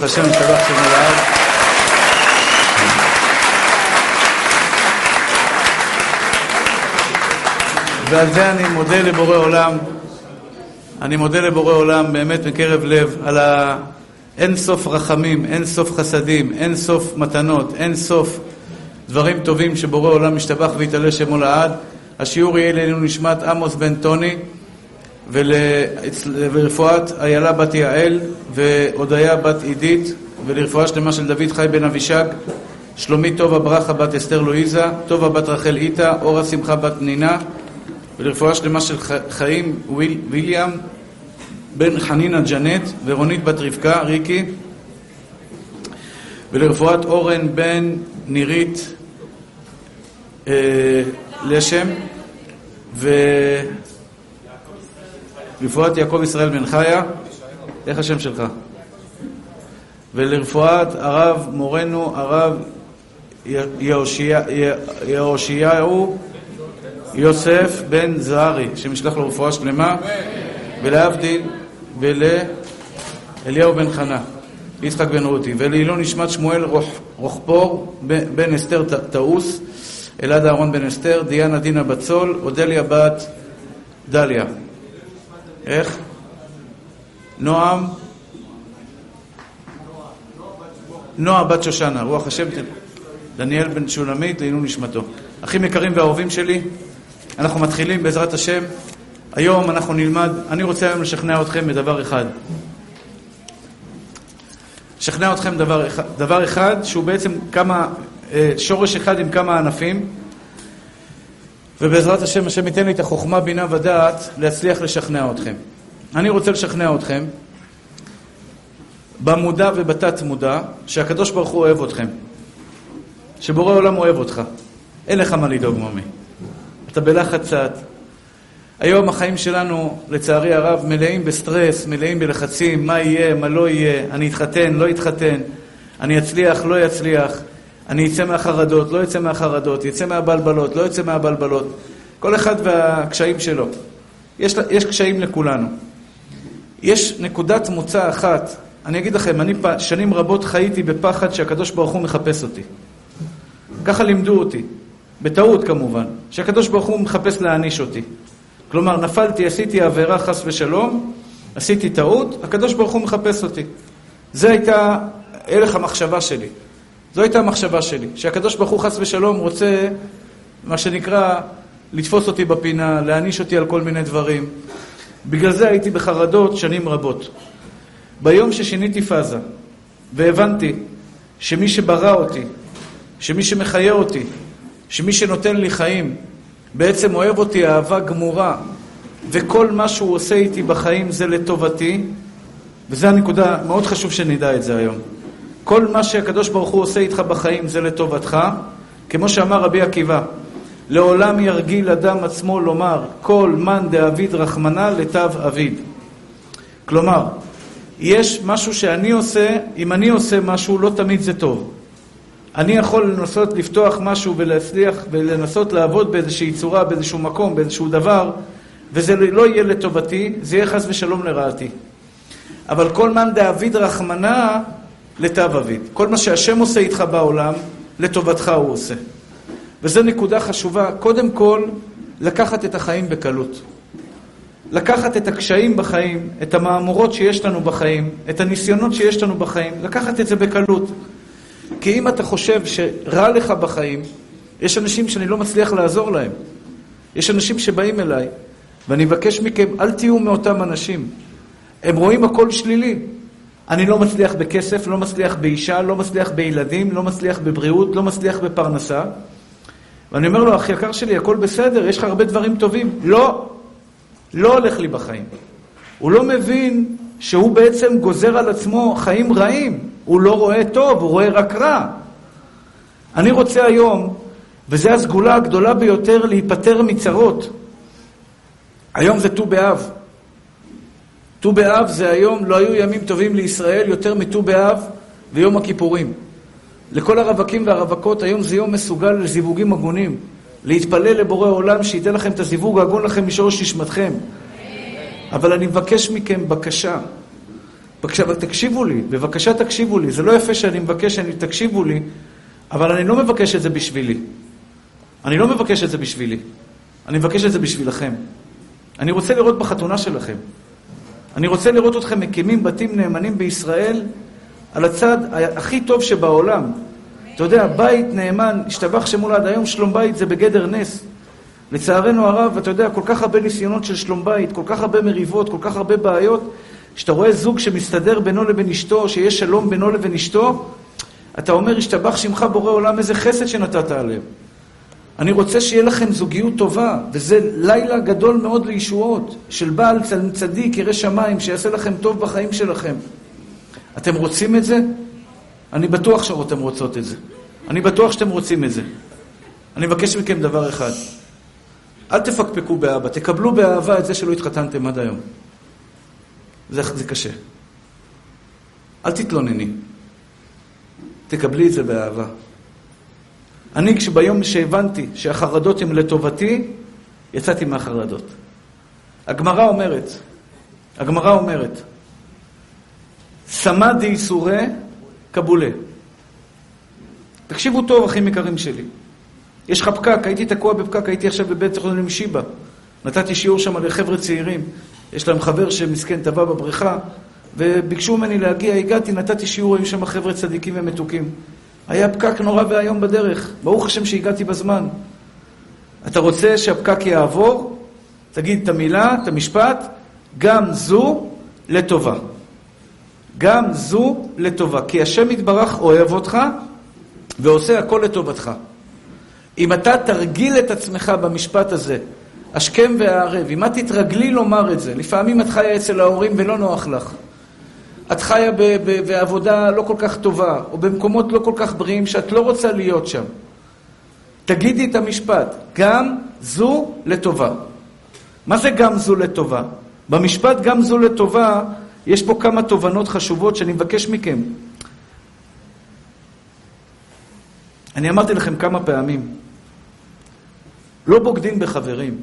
ברוך השם, משתבח שם אלעד. ועל זה אני מודה לבורא עולם. אני מודה לבורא עולם באמת מקרב לב על האין סוף רחמים, אין סוף חסדים, אין סוף מתנות, אין סוף דברים טובים שבורא עולם משתבח ויתעלה שמו לעד. השיעור יהיה אלינו נשמת עמוס בן טוני ול... ולרפואת איילה בת יעל והודיה בת עידית ולרפואה שלמה של דוד חי בן אבישג שלומית טובה ברכה בת אסתר לואיזה טובה בת רחל איתה אורה שמחה בת נינה ולרפואה שלמה של חיים וויל, ויליאם בן חנינה ג'נט ורונית בת רבקה ריקי ולרפואת אורן בן נירית אה, לשם ולרפואת יעקב ישראל בן חיה איך השם שלך? ולרפואת הרב מורנו הרב יאושיהו יוסף בן זהרי, שמשלח לו רפואה שלמה, ולהבדיל, ולאליהו בן חנה, יצחק בן רותי, ולעילון נשמת שמואל רוחפור בן אסתר תעוס, אלעד אהרון בן אסתר, דיאנה דינה בצול, אודליה בת דליה. איך? נועם נועה בת שושנה, רוח השם, דניאל בן שולמית, לעילוי נשמתו. אחים יקרים ואהובים שלי, אנחנו מתחילים בעזרת השם. היום אנחנו נלמד, אני רוצה היום לשכנע אתכם בדבר אחד. לשכנע אתכם דבר דבר אחד שהוא בעצם כמה, אה, שורש אחד עם כמה ענפים, ובעזרת השם, השם ייתן לי את החוכמה, בינה ודעת להצליח לשכנע אתכם. אני רוצה לשכנע אתכם במודע ובתת מודע שהקדוש ברוך הוא אוהב אתכם, שבורא עולם אוהב אותך. אין לך מה לדאוג, ממי. אתה בלחץ קצת. היום החיים שלנו, לצערי הרב, מלאים בסטרס, מלאים בלחצים, מה יהיה, מה לא יהיה, אני אתחתן, לא אתחתן, אני אצליח, לא אצליח, אני אצא מהחרדות, לא אצא מהחרדות, יצא מהבלבלות, לא יצא מהבלבלות. כל אחד והקשיים שלו. יש, יש קשיים לכולנו. יש נקודת מוצא אחת, אני אגיד לכם, אני שנים רבות חייתי בפחד שהקדוש ברוך הוא מחפש אותי. ככה לימדו אותי. בטעות כמובן, שהקדוש ברוך הוא מחפש להעניש אותי. כלומר, נפלתי, עשיתי עבירה חס ושלום, עשיתי טעות, הקדוש ברוך הוא מחפש אותי. זה הייתה הלך המחשבה שלי. זו הייתה המחשבה שלי, שהקדוש ברוך הוא חס ושלום רוצה, מה שנקרא, לתפוס אותי בפינה, להעניש אותי על כל מיני דברים. בגלל זה הייתי בחרדות שנים רבות. ביום ששיניתי פאזה והבנתי שמי שברא אותי, שמי שמחיה אותי, שמי שנותן לי חיים בעצם אוהב אותי אהבה גמורה, וכל מה שהוא עושה איתי בחיים זה לטובתי, וזו הנקודה, מאוד חשוב שנדע את זה היום. כל מה שהקדוש ברוך הוא עושה איתך בחיים זה לטובתך, כמו שאמר רבי עקיבא, לעולם ירגיל אדם עצמו לומר, כל מאן דאביד רחמנא לתו אביד. כלומר, יש משהו שאני עושה, אם אני עושה משהו, לא תמיד זה טוב. אני יכול לנסות לפתוח משהו ולהצליח ולנסות לעבוד באיזושהי צורה, באיזשהו מקום, באיזשהו דבר, וזה לא יהיה לטובתי, זה יהיה חס ושלום לרעתי. אבל כל מאן דאביד רחמנא לתו אביד. כל מה שהשם עושה איתך בעולם, לטובתך הוא עושה. וזו נקודה חשובה, קודם כל, לקחת את החיים בקלות. לקחת את הקשיים בחיים, את המהמורות שיש לנו בחיים, את הניסיונות שיש לנו בחיים, לקחת את זה בקלות. כי אם אתה חושב שרע לך בחיים, יש אנשים שאני לא מצליח לעזור להם. יש אנשים שבאים אליי, ואני מבקש מכם, אל תהיו מאותם אנשים. הם רואים הכל שלילי. אני לא מצליח בכסף, לא מצליח באישה, לא מצליח בילדים, לא מצליח בבריאות, לא מצליח בפרנסה. ואני אומר לו, אח יקר שלי, הכל בסדר, יש לך הרבה דברים טובים. לא, לא הולך לי בחיים. הוא לא מבין שהוא בעצם גוזר על עצמו חיים רעים. הוא לא רואה טוב, הוא רואה רק רע. אני רוצה היום, וזו הסגולה הגדולה ביותר, להיפטר מצרות. היום זה ט"ו באב. ט"ו באב זה היום, לא היו ימים טובים לישראל יותר מט"ו באב ויום הכיפורים. לכל הרווקים והרווקות, היום זה יום מסוגל לזיווגים הגונים. להתפלל לבורא עולם שייתן לכם את הזיווג ההגון לכם משורש נשמתכם. אבל אני מבקש מכם בקשה, בבקשה, תקשיבו לי, בבקשה תקשיבו לי. זה לא יפה שאני מבקש שאני תקשיבו לי, אבל אני לא מבקש את זה בשבילי. אני לא מבקש את זה בשבילי. אני מבקש את זה בשבילכם. אני רוצה לראות בחתונה שלכם. אני רוצה לראות אתכם מקימים בתים נאמנים בישראל על הצד הכי טוב שבעולם. אתה יודע, בית נאמן, השתבח שמו עד היום שלום בית זה בגדר נס. לצערנו הרב, אתה יודע, כל כך הרבה ניסיונות של שלום בית, כל כך הרבה מריבות, כל כך הרבה בעיות, כשאתה רואה זוג שמסתדר בינו לבין אשתו, שיש שלום בינו לבין אשתו, אתה אומר, השתבח שמך בורא עולם, איזה חסד שנתת עליהם. אני רוצה שיהיה לכם זוגיות טובה, וזה לילה גדול מאוד לישועות, של בעל צדיק, ירא שמיים, שיעשה לכם טוב בחיים שלכם. אתם רוצים את זה? אני בטוח שאתם רוצות את זה. אני בטוח שאתם רוצים את זה. אני מבקש מכם דבר אחד. אל תפקפקו באבא, תקבלו באהבה את זה שלא התחתנתם עד היום. זה, זה קשה. אל תתלונני. תקבלי את זה באהבה. אני, כשביום שהבנתי שהחרדות הן לטובתי, יצאתי מהחרדות. הגמרא אומרת, הגמרא אומרת, סמא דאיסורי קבולה. תקשיבו טוב, אחים יקרים שלי. יש לך פקק, הייתי תקוע בפקק, הייתי עכשיו בבית החולים שיבא. נתתי שיעור שם לחבר'ה צעירים. יש להם חבר שמסכן טבע בבריכה, וביקשו ממני להגיע, הגעתי, נתתי שיעור, היו שם חבר'ה צדיקים ומתוקים. היה פקק נורא ואיום בדרך. ברוך השם שהגעתי בזמן. אתה רוצה שהפקק יעבור? תגיד את המילה, את המשפט, גם זו לטובה. גם זו לטובה. כי השם יתברך אוהב אותך ועושה הכל לטובתך. אם אתה תרגיל את עצמך במשפט הזה, השכם והערב, אם את תתרגלי לומר את זה, לפעמים את חיה אצל ההורים ולא נוח לך. את חיה בעבודה לא כל כך טובה, או במקומות לא כל כך בריאים שאת לא רוצה להיות שם. תגידי את המשפט, גם זו לטובה. מה זה גם זו לטובה? במשפט גם זו לטובה, יש פה כמה תובנות חשובות שאני מבקש מכם. אני אמרתי לכם כמה פעמים, לא בוגדים בחברים.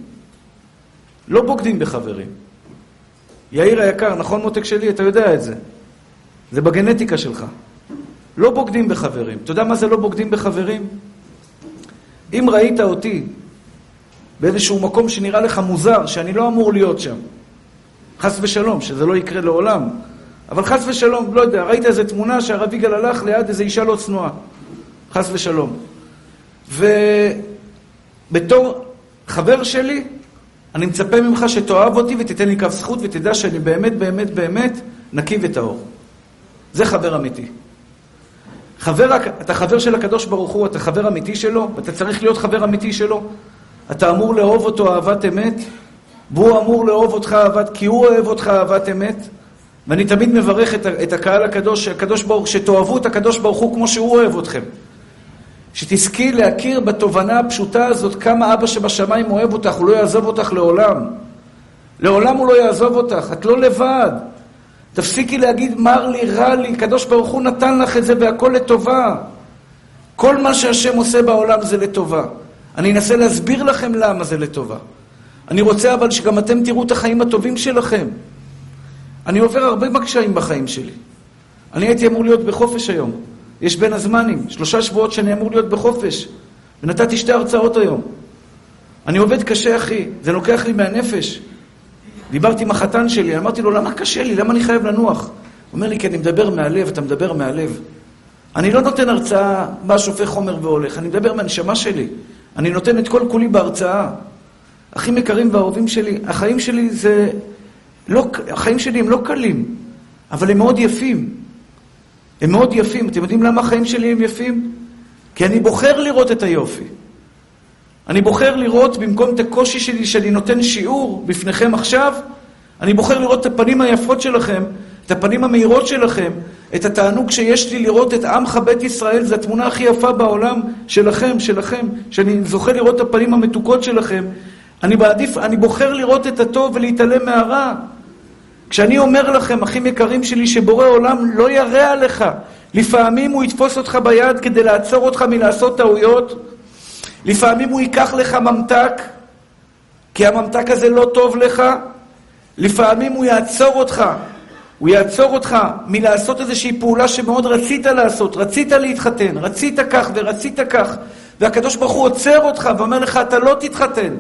לא בוגדים בחברים. יאיר היקר, נכון מותק שלי? אתה יודע את זה. זה בגנטיקה שלך. לא בוגדים בחברים. אתה יודע מה זה לא בוגדים בחברים? אם ראית אותי באיזשהו מקום שנראה לך מוזר, שאני לא אמור להיות שם, חס ושלום, שזה לא יקרה לעולם, אבל חס ושלום, לא יודע, ראית איזו תמונה שהרב יגאל הלך ליד איזו אישה לא צנועה, חס ושלום. ובתור חבר שלי, אני מצפה ממך שתאהב אותי ותיתן לי כף זכות ותדע שאני באמת באמת באמת נקי וטהור. זה חבר אמיתי. חבר, אתה חבר של הקדוש ברוך הוא, אתה חבר אמיתי שלו, ואתה צריך להיות חבר אמיתי שלו. אתה אמור לאהוב אותו אהבת אמת, והוא אמור לאהוב אותך אהבת, כי הוא אוהב אותך אהבת אמת. ואני תמיד מברך את, את הקהל הקדוש, הקדוש ברוך, שתאהבו את הקדוש ברוך הוא כמו שהוא אוהב אתכם. שתזכי להכיר בתובנה הפשוטה הזאת כמה אבא שבשמיים אוהב אותך, הוא לא יעזוב אותך לעולם. לעולם הוא לא יעזוב אותך, את לא לבד. תפסיקי להגיד מר לי, רע לי, קדוש ברוך הוא נתן לך את זה והכל לטובה. כל מה שהשם עושה בעולם זה לטובה. אני אנסה להסביר לכם למה זה לטובה. אני רוצה אבל שגם אתם תראו את החיים הטובים שלכם. אני עובר הרבה מקשיים בחיים שלי. אני הייתי אמור להיות בחופש היום. יש בין הזמנים, שלושה שבועות שאני אמור להיות בחופש. ונתתי שתי הרצאות היום. אני עובד קשה, אחי. זה לוקח לי מהנפש. דיברתי עם החתן שלי, אמרתי לו, למה קשה לי? למה אני חייב לנוח? הוא אומר לי, כי אני מדבר מהלב, אתה מדבר מהלב. אני לא נותן הרצאה, בא שופך חומר והולך, אני מדבר מהנשמה שלי. אני נותן את כל כולי בהרצאה. אחים יקרים ואהובים שלי, החיים שלי זה... לא, החיים שלי הם לא קלים, אבל הם מאוד יפים. הם מאוד יפים. אתם יודעים למה החיים שלי הם יפים? כי אני בוחר לראות את היופי. אני בוחר לראות, במקום את הקושי שלי שאני נותן שיעור בפניכם עכשיו, אני בוחר לראות את הפנים היפות שלכם, את הפנים המהירות שלכם, את התענוג שיש לי לראות את עמך בית ישראל, זו התמונה הכי יפה בעולם שלכם, שלכם, שאני זוכה לראות את הפנים המתוקות שלכם. אני מעדיף, אני בוחר לראות את הטוב ולהתעלם מהרע. כשאני אומר לכם, אחים יקרים שלי, שבורא עולם לא ירא עליך, לפעמים הוא יתפוס אותך ביד כדי לעצור אותך מלעשות טעויות, לפעמים הוא ייקח לך ממתק, כי הממתק הזה לא טוב לך, לפעמים הוא יעצור אותך, הוא יעצור אותך מלעשות איזושהי פעולה שמאוד רצית לעשות, רצית להתחתן, רצית כך ורצית כך, והקדוש ברוך הוא עוצר אותך ואומר לך, אתה לא תתחתן.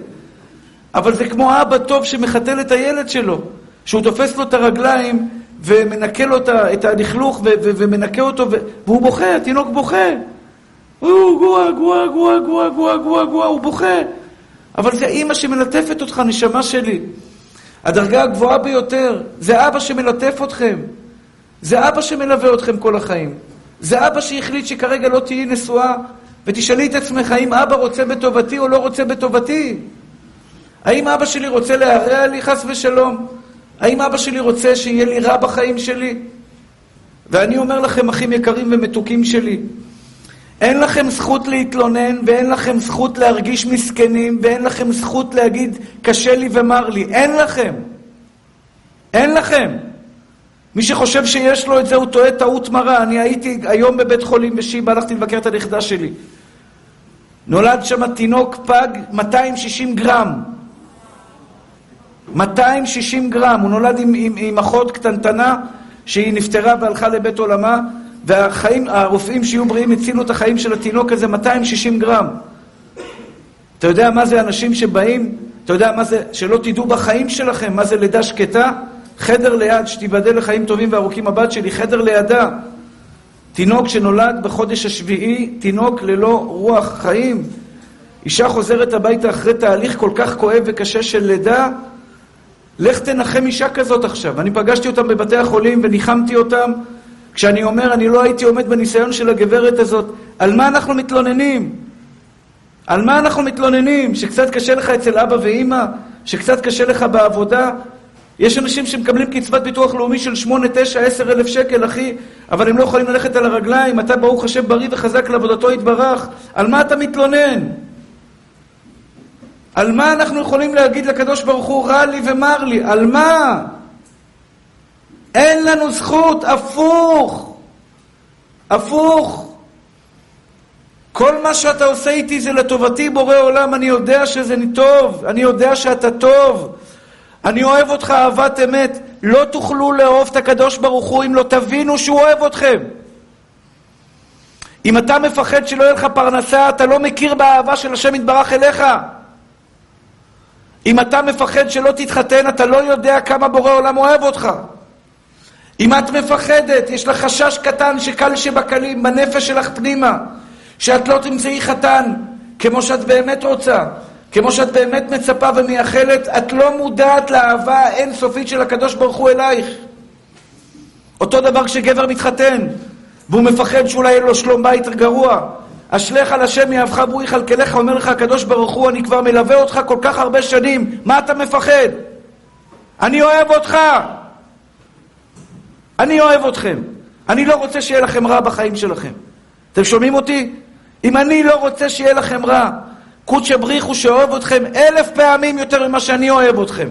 אבל זה כמו אבא טוב שמחתל את הילד שלו, שהוא תופס לו את הרגליים ומנקה לו את הלכלוך ומנקה אותו, והוא בוכה, התינוק בוכה. הוא גואה, גואה, גואה, גואה, גואה, גואה, גואה, הוא בוכה. אבל זה אימא שמלטפת אותך, נשמה שלי. הדרגה הגבוהה ביותר, זה אבא שמלטף אתכם. זה אבא שמלווה אתכם כל החיים. זה אבא שהחליט שכרגע לא תהיי נשואה, ותשאלי את עצמך האם אבא רוצה בטובתי או לא רוצה בטובתי. האם אבא שלי רוצה להרע לי חס ושלום? האם אבא שלי רוצה שיהיה לי רע בחיים שלי? ואני אומר לכם, אחים יקרים ומתוקים שלי, אין לכם זכות להתלונן, ואין לכם זכות להרגיש מסכנים, ואין לכם זכות להגיד, קשה לי ומר לי. אין לכם. אין לכם. מי שחושב שיש לו את זה, הוא טועה טעות מרה. אני הייתי היום בבית חולים בשיבא, הלכתי לבקר את הנכדה שלי. נולד שם תינוק פג 260 גרם. 260 גרם. הוא נולד עם, עם, עם אחות קטנטנה, שהיא נפטרה והלכה לבית עולמה. והחיים, שיהיו בריאים הצילו את החיים של התינוק הזה 260 גרם. אתה יודע מה זה אנשים שבאים? אתה יודע מה זה, שלא תדעו בחיים שלכם מה זה לידה שקטה? חדר ליד, שתיבדל לחיים טובים וארוכים הבת שלי, חדר לידה. תינוק שנולד בחודש השביעי, תינוק ללא רוח חיים. אישה חוזרת הביתה אחרי תהליך כל כך כואב וקשה של לידה, לך תנחם אישה כזאת עכשיו. אני פגשתי אותם בבתי החולים וניחמתי אותם, כשאני אומר, אני לא הייתי עומד בניסיון של הגברת הזאת, על מה אנחנו מתלוננים? על מה אנחנו מתלוננים? שקצת קשה לך אצל אבא ואימא? שקצת קשה לך בעבודה? יש אנשים שמקבלים קצבת ביטוח לאומי של 8, 9, 10 אלף שקל, אחי, אבל הם לא יכולים ללכת על הרגליים, אתה ברוך השם בריא וחזק לעבודתו יתברך. על מה אתה מתלונן? על מה אנחנו יכולים להגיד לקדוש ברוך הוא רע לי ומר לי? על מה? אין לנו זכות, הפוך. הפוך. כל מה שאתה עושה איתי זה לטובתי, בורא עולם, אני יודע שזה טוב, אני יודע שאתה טוב. אני אוהב אותך אהבת אמת. לא תוכלו לאהוב את הקדוש ברוך הוא אם לא תבינו שהוא אוהב אתכם. אם אתה מפחד שלא יהיה לך פרנסה, אתה לא מכיר באהבה של השם יתברך אליך. אם אתה מפחד שלא תתחתן, אתה לא יודע כמה בורא עולם אוהב אותך. אם את מפחדת, יש לך חשש קטן שקל שבקלים, בנפש שלך פנימה, שאת לא תמצאי חתן כמו שאת באמת רוצה, כמו שאת באמת מצפה ומייחלת, את לא מודעת לאהבה האינסופית של הקדוש ברוך הוא אלייך. אותו דבר כשגבר מתחתן, והוא מפחד שאולי יהיה לו שלום בית גרוע. אשליך על השם יאהבך ברור יכלכלך, אומר לך הקדוש ברוך הוא, אני כבר מלווה אותך כל כך הרבה שנים, מה אתה מפחד? אני אוהב אותך. אני אוהב אתכם. אני לא רוצה שיהיה לכם רע בחיים שלכם. אתם שומעים אותי? אם אני לא רוצה שיהיה לכם רע, קודשא בריחו שאוהב אתכם אלף פעמים יותר ממה שאני אוהב אתכם.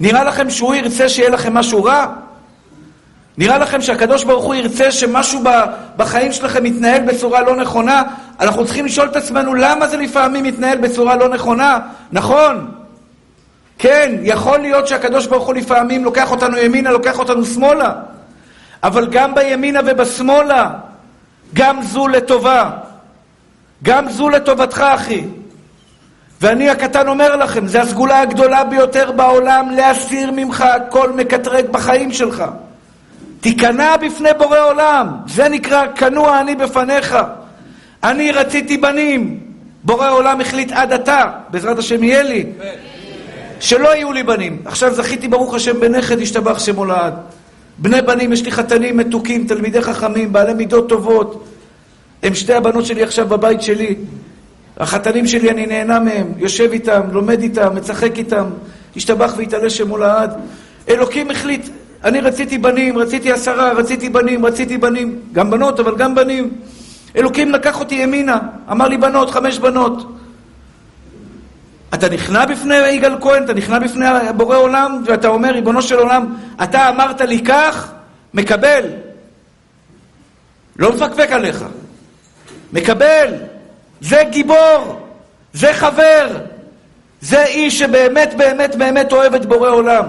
נראה לכם שהוא ירצה שיהיה לכם משהו רע? נראה לכם שהקדוש ברוך הוא ירצה שמשהו בחיים שלכם יתנהל בצורה לא נכונה? אנחנו צריכים לשאול את עצמנו למה זה לפעמים מתנהל בצורה לא נכונה. נכון, כן, יכול להיות שהקדוש ברוך הוא לפעמים לוקח אותנו ימינה, לוקח אותנו שמאלה. אבל גם בימינה ובשמאלה, גם זו לטובה. גם זו לטובתך, אחי. ואני הקטן אומר לכם, זו הסגולה הגדולה ביותר בעולם להסיר ממך כל מקטרג בחיים שלך. תיכנע בפני בורא עולם, זה נקרא כנוע אני בפניך. אני רציתי בנים, בורא עולם החליט עד עתה, בעזרת השם יהיה לי, שלא יהיו לי בנים. עכשיו זכיתי ברוך השם בנכד, השתבח שמו לעד. בני בנים, יש לי חתנים מתוקים, תלמידי חכמים, בעלי מידות טובות. הם שתי הבנות שלי עכשיו בבית שלי. החתנים שלי, אני נהנה מהם, יושב איתם, לומד איתם, משחק איתם, השתבח והתעלה שמו לעד. אלוקים החליט, אני רציתי בנים, רציתי עשרה, רציתי בנים, רציתי בנים. גם בנות, אבל גם בנים. אלוקים לקח אותי ימינה, אמר לי בנות, חמש בנות. אתה נכנע בפני יגאל כהן, אתה נכנע בפני בורא עולם, ואתה אומר, ריבונו של עולם, אתה אמרת לי כך, מקבל. לא מפקפק עליך. מקבל. זה גיבור, זה חבר, זה איש שבאמת באמת באמת אוהב את בורא עולם.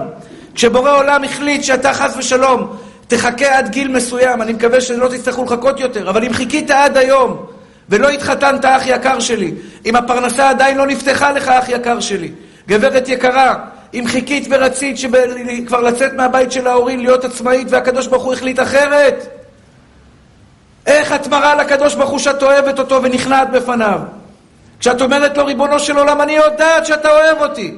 כשבורא עולם החליט שאתה חס ושלום תחכה עד גיל מסוים, אני מקווה שלא תצטרכו לחכות יותר, אבל אם חיכית עד היום ולא התחתנת, אח יקר שלי, אם הפרנסה עדיין לא נפתחה לך, אח יקר שלי, גברת יקרה, אם חיכית ורצית כבר לצאת מהבית של ההורים, להיות עצמאית, והקדוש ברוך הוא החליט אחרת, איך את מראה לקדוש ברוך הוא שאת אוהבת אותו ונכנעת בפניו? כשאת אומרת לו, ריבונו של עולם, אני יודעת שאתה אוהב אותי.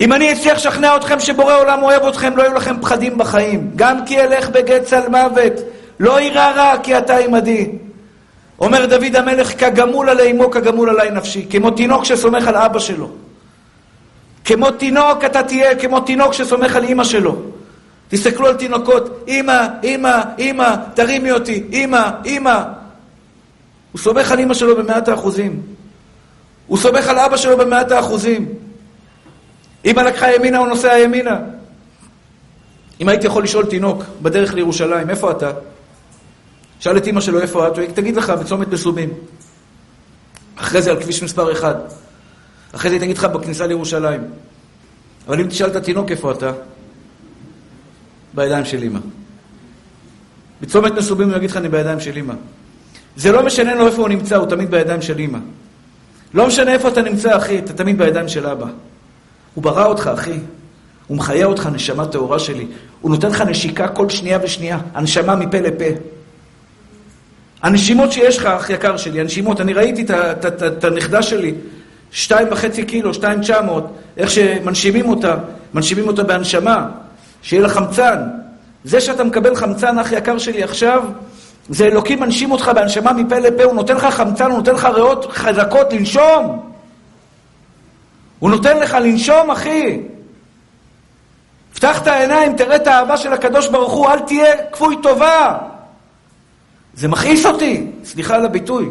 אם אני אצליח לשכנע אתכם שבורא עולם אוהב אתכם, לא יהיו לכם פחדים בחיים. גם כי אלך בגט צל מוות, לא יירא רע כי אתה עמדי. אומר דוד המלך, כגמול עלי אמו, כגמול עלי נפשי. כמו תינוק שסומך על אבא שלו. כמו תינוק אתה תהיה, כמו תינוק שסומך על אימא שלו. תסתכלו על תינוקות, אימא, אימא, אימא, תרימי אותי, אימא, אימא. הוא סומך על אימא שלו במאת האחוזים. הוא סומך על אבא שלו במאת האחוזים. אמא לקחה ימינה, הוא נוסע ימינה. אם הייתי יכול לשאול תינוק בדרך לירושלים, איפה אתה? שאל את אמא שלו איפה את, הוא תגיד לך בצומת מסובים. אחרי זה על כביש מספר 1. אחרי זה היא תגיד לך בכניסה לירושלים. אבל אם תשאל את התינוק איפה אתה, בידיים של אמא. בצומת מסובים הוא יגיד לך, אני בידיים של אמא. זה לא משנה לו איפה הוא נמצא, הוא תמיד בידיים של אמא. לא משנה איפה אתה נמצא, אחי, אתה תמיד בידיים של אבא. הוא ברא אותך, אחי. הוא מחיה אותך, נשמה טהורה שלי. הוא נותן לך נשיקה כל שנייה ושנייה, הנשמה מפה לפה. הנשימות שיש לך, אח יקר שלי, הנשימות, אני ראיתי את הנכדה שלי, שתיים וחצי קילו, שתיים תשע מאות, איך שמנשימים אותה, מנשימים אותה בהנשמה, שיהיה לה חמצן. זה שאתה מקבל חמצן, אח יקר שלי, עכשיו, זה אלוקים מנשים אותך בהנשמה מפה לפה, הוא נותן לך חמצן, הוא נותן לך ריאות חזקות לנשום. הוא נותן לך לנשום, אחי. פתח את העיניים, תראה את האהבה של הקדוש ברוך הוא, אל תהיה כפוי טובה. זה מכעיס אותי, סליחה על הביטוי.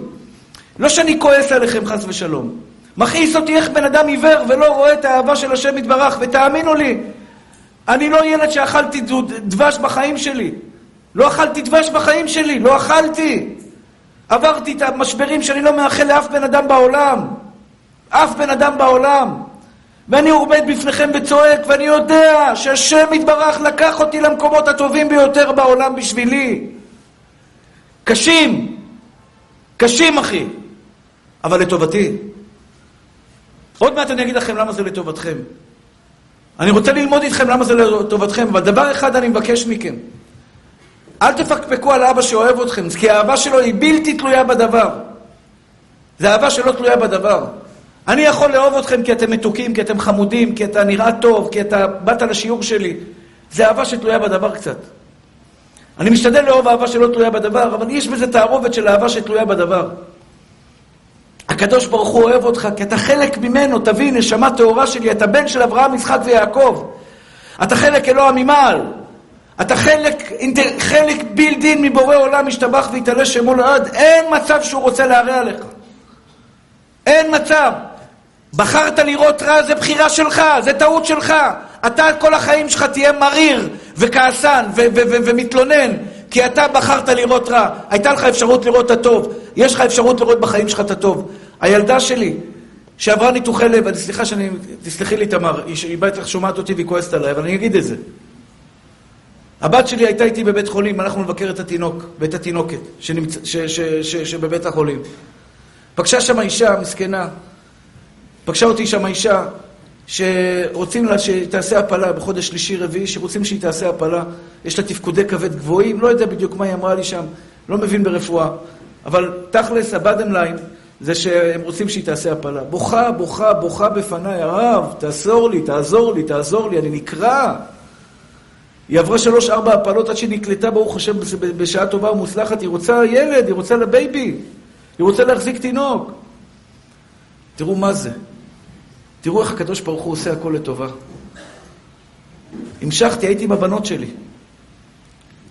לא שאני כועס עליכם, חס ושלום. מכעיס אותי איך בן אדם עיוור ולא רואה את האהבה של השם יתברך, ותאמינו לי, אני לא ילד שאכלתי דבש בחיים שלי. לא אכלתי דבש בחיים שלי, לא אכלתי. עברתי את המשברים שאני לא מאחל לאף בן אדם בעולם. אף בן אדם בעולם. ואני עומד בפניכם וצועק, ואני יודע שהשם יתברך לקח אותי למקומות הטובים ביותר בעולם בשבילי. קשים, קשים אחי, אבל לטובתי. עוד מעט אני אגיד לכם למה זה לטובתכם. אני רוצה ללמוד איתכם למה זה לטובתכם, אבל דבר אחד אני מבקש מכם. אל תפקפקו על אבא שאוהב אתכם, כי האהבה שלו היא בלתי תלויה בדבר. זה אהבה שלא תלויה בדבר. אני יכול לאהוב אתכם כי אתם מתוקים, כי אתם חמודים, כי אתה נראה טוב, כי אתה באת לשיעור שלי. זה אהבה שתלויה בדבר קצת. אני משתדל לאהוב אהבה שלא תלויה בדבר, אבל יש בזה תערובת של אהבה שתלויה בדבר. הקדוש ברוך הוא אוהב אותך, כי אתה חלק ממנו, תבין, נשמה טהורה שלי, אתה בן של אברהם, יצחק ויעקב. אתה חלק אלוה ממעל. אתה חלק, חלק בילדין מבורא עולם, משתבח ויתעלה שמו לעד. אין מצב שהוא רוצה להרע לך. אין מצב. בחרת לראות רע, זה בחירה שלך, זה טעות שלך. אתה כל החיים שלך תהיה מריר וכעסן ומתלונן, כי אתה בחרת לראות רע. הייתה לך אפשרות לראות את הטוב. יש לך אפשרות לראות בחיים שלך את הטוב. הילדה שלי, שעברה ניתוחי לב, אני סליחה שאני, תסלחי לי תמר, היא בטח שומעת אותי והיא כועסת עליי, אבל אני אגיד את זה. הבת שלי הייתה איתי בבית חולים, אנחנו נבקר את התינוק ואת התינוקת שנמצ... ש... ש... ש... שבבית החולים. פגשה שם אישה מסכנה, פגשה אותי שם אישה שרוצים לה שהיא תעשה הפלה בחודש שלישי רביעי, שרוצים שהיא תעשה הפלה, יש לה תפקודי כבד גבוהים, לא יודע בדיוק מה היא אמרה לי שם, לא מבין ברפואה, אבל תכלס, הבאדם ליין, זה שהם רוצים שהיא תעשה הפלה. בוכה, בוכה, בוכה בפניי, הרב, תעזור לי, תעזור לי, תעזור לי, אני נקרע. היא עברה שלוש-ארבע הפלות עד שהיא נקלטה, ברוך השם, בשעה טובה ומוצלחת. היא רוצה ילד, היא רוצה לבייבי. היא רוצה להחזיק תינוק. תראו מה זה. תראו איך הקדוש ברוך הוא עושה הכל לטובה. המשכתי, הייתי עם הבנות שלי.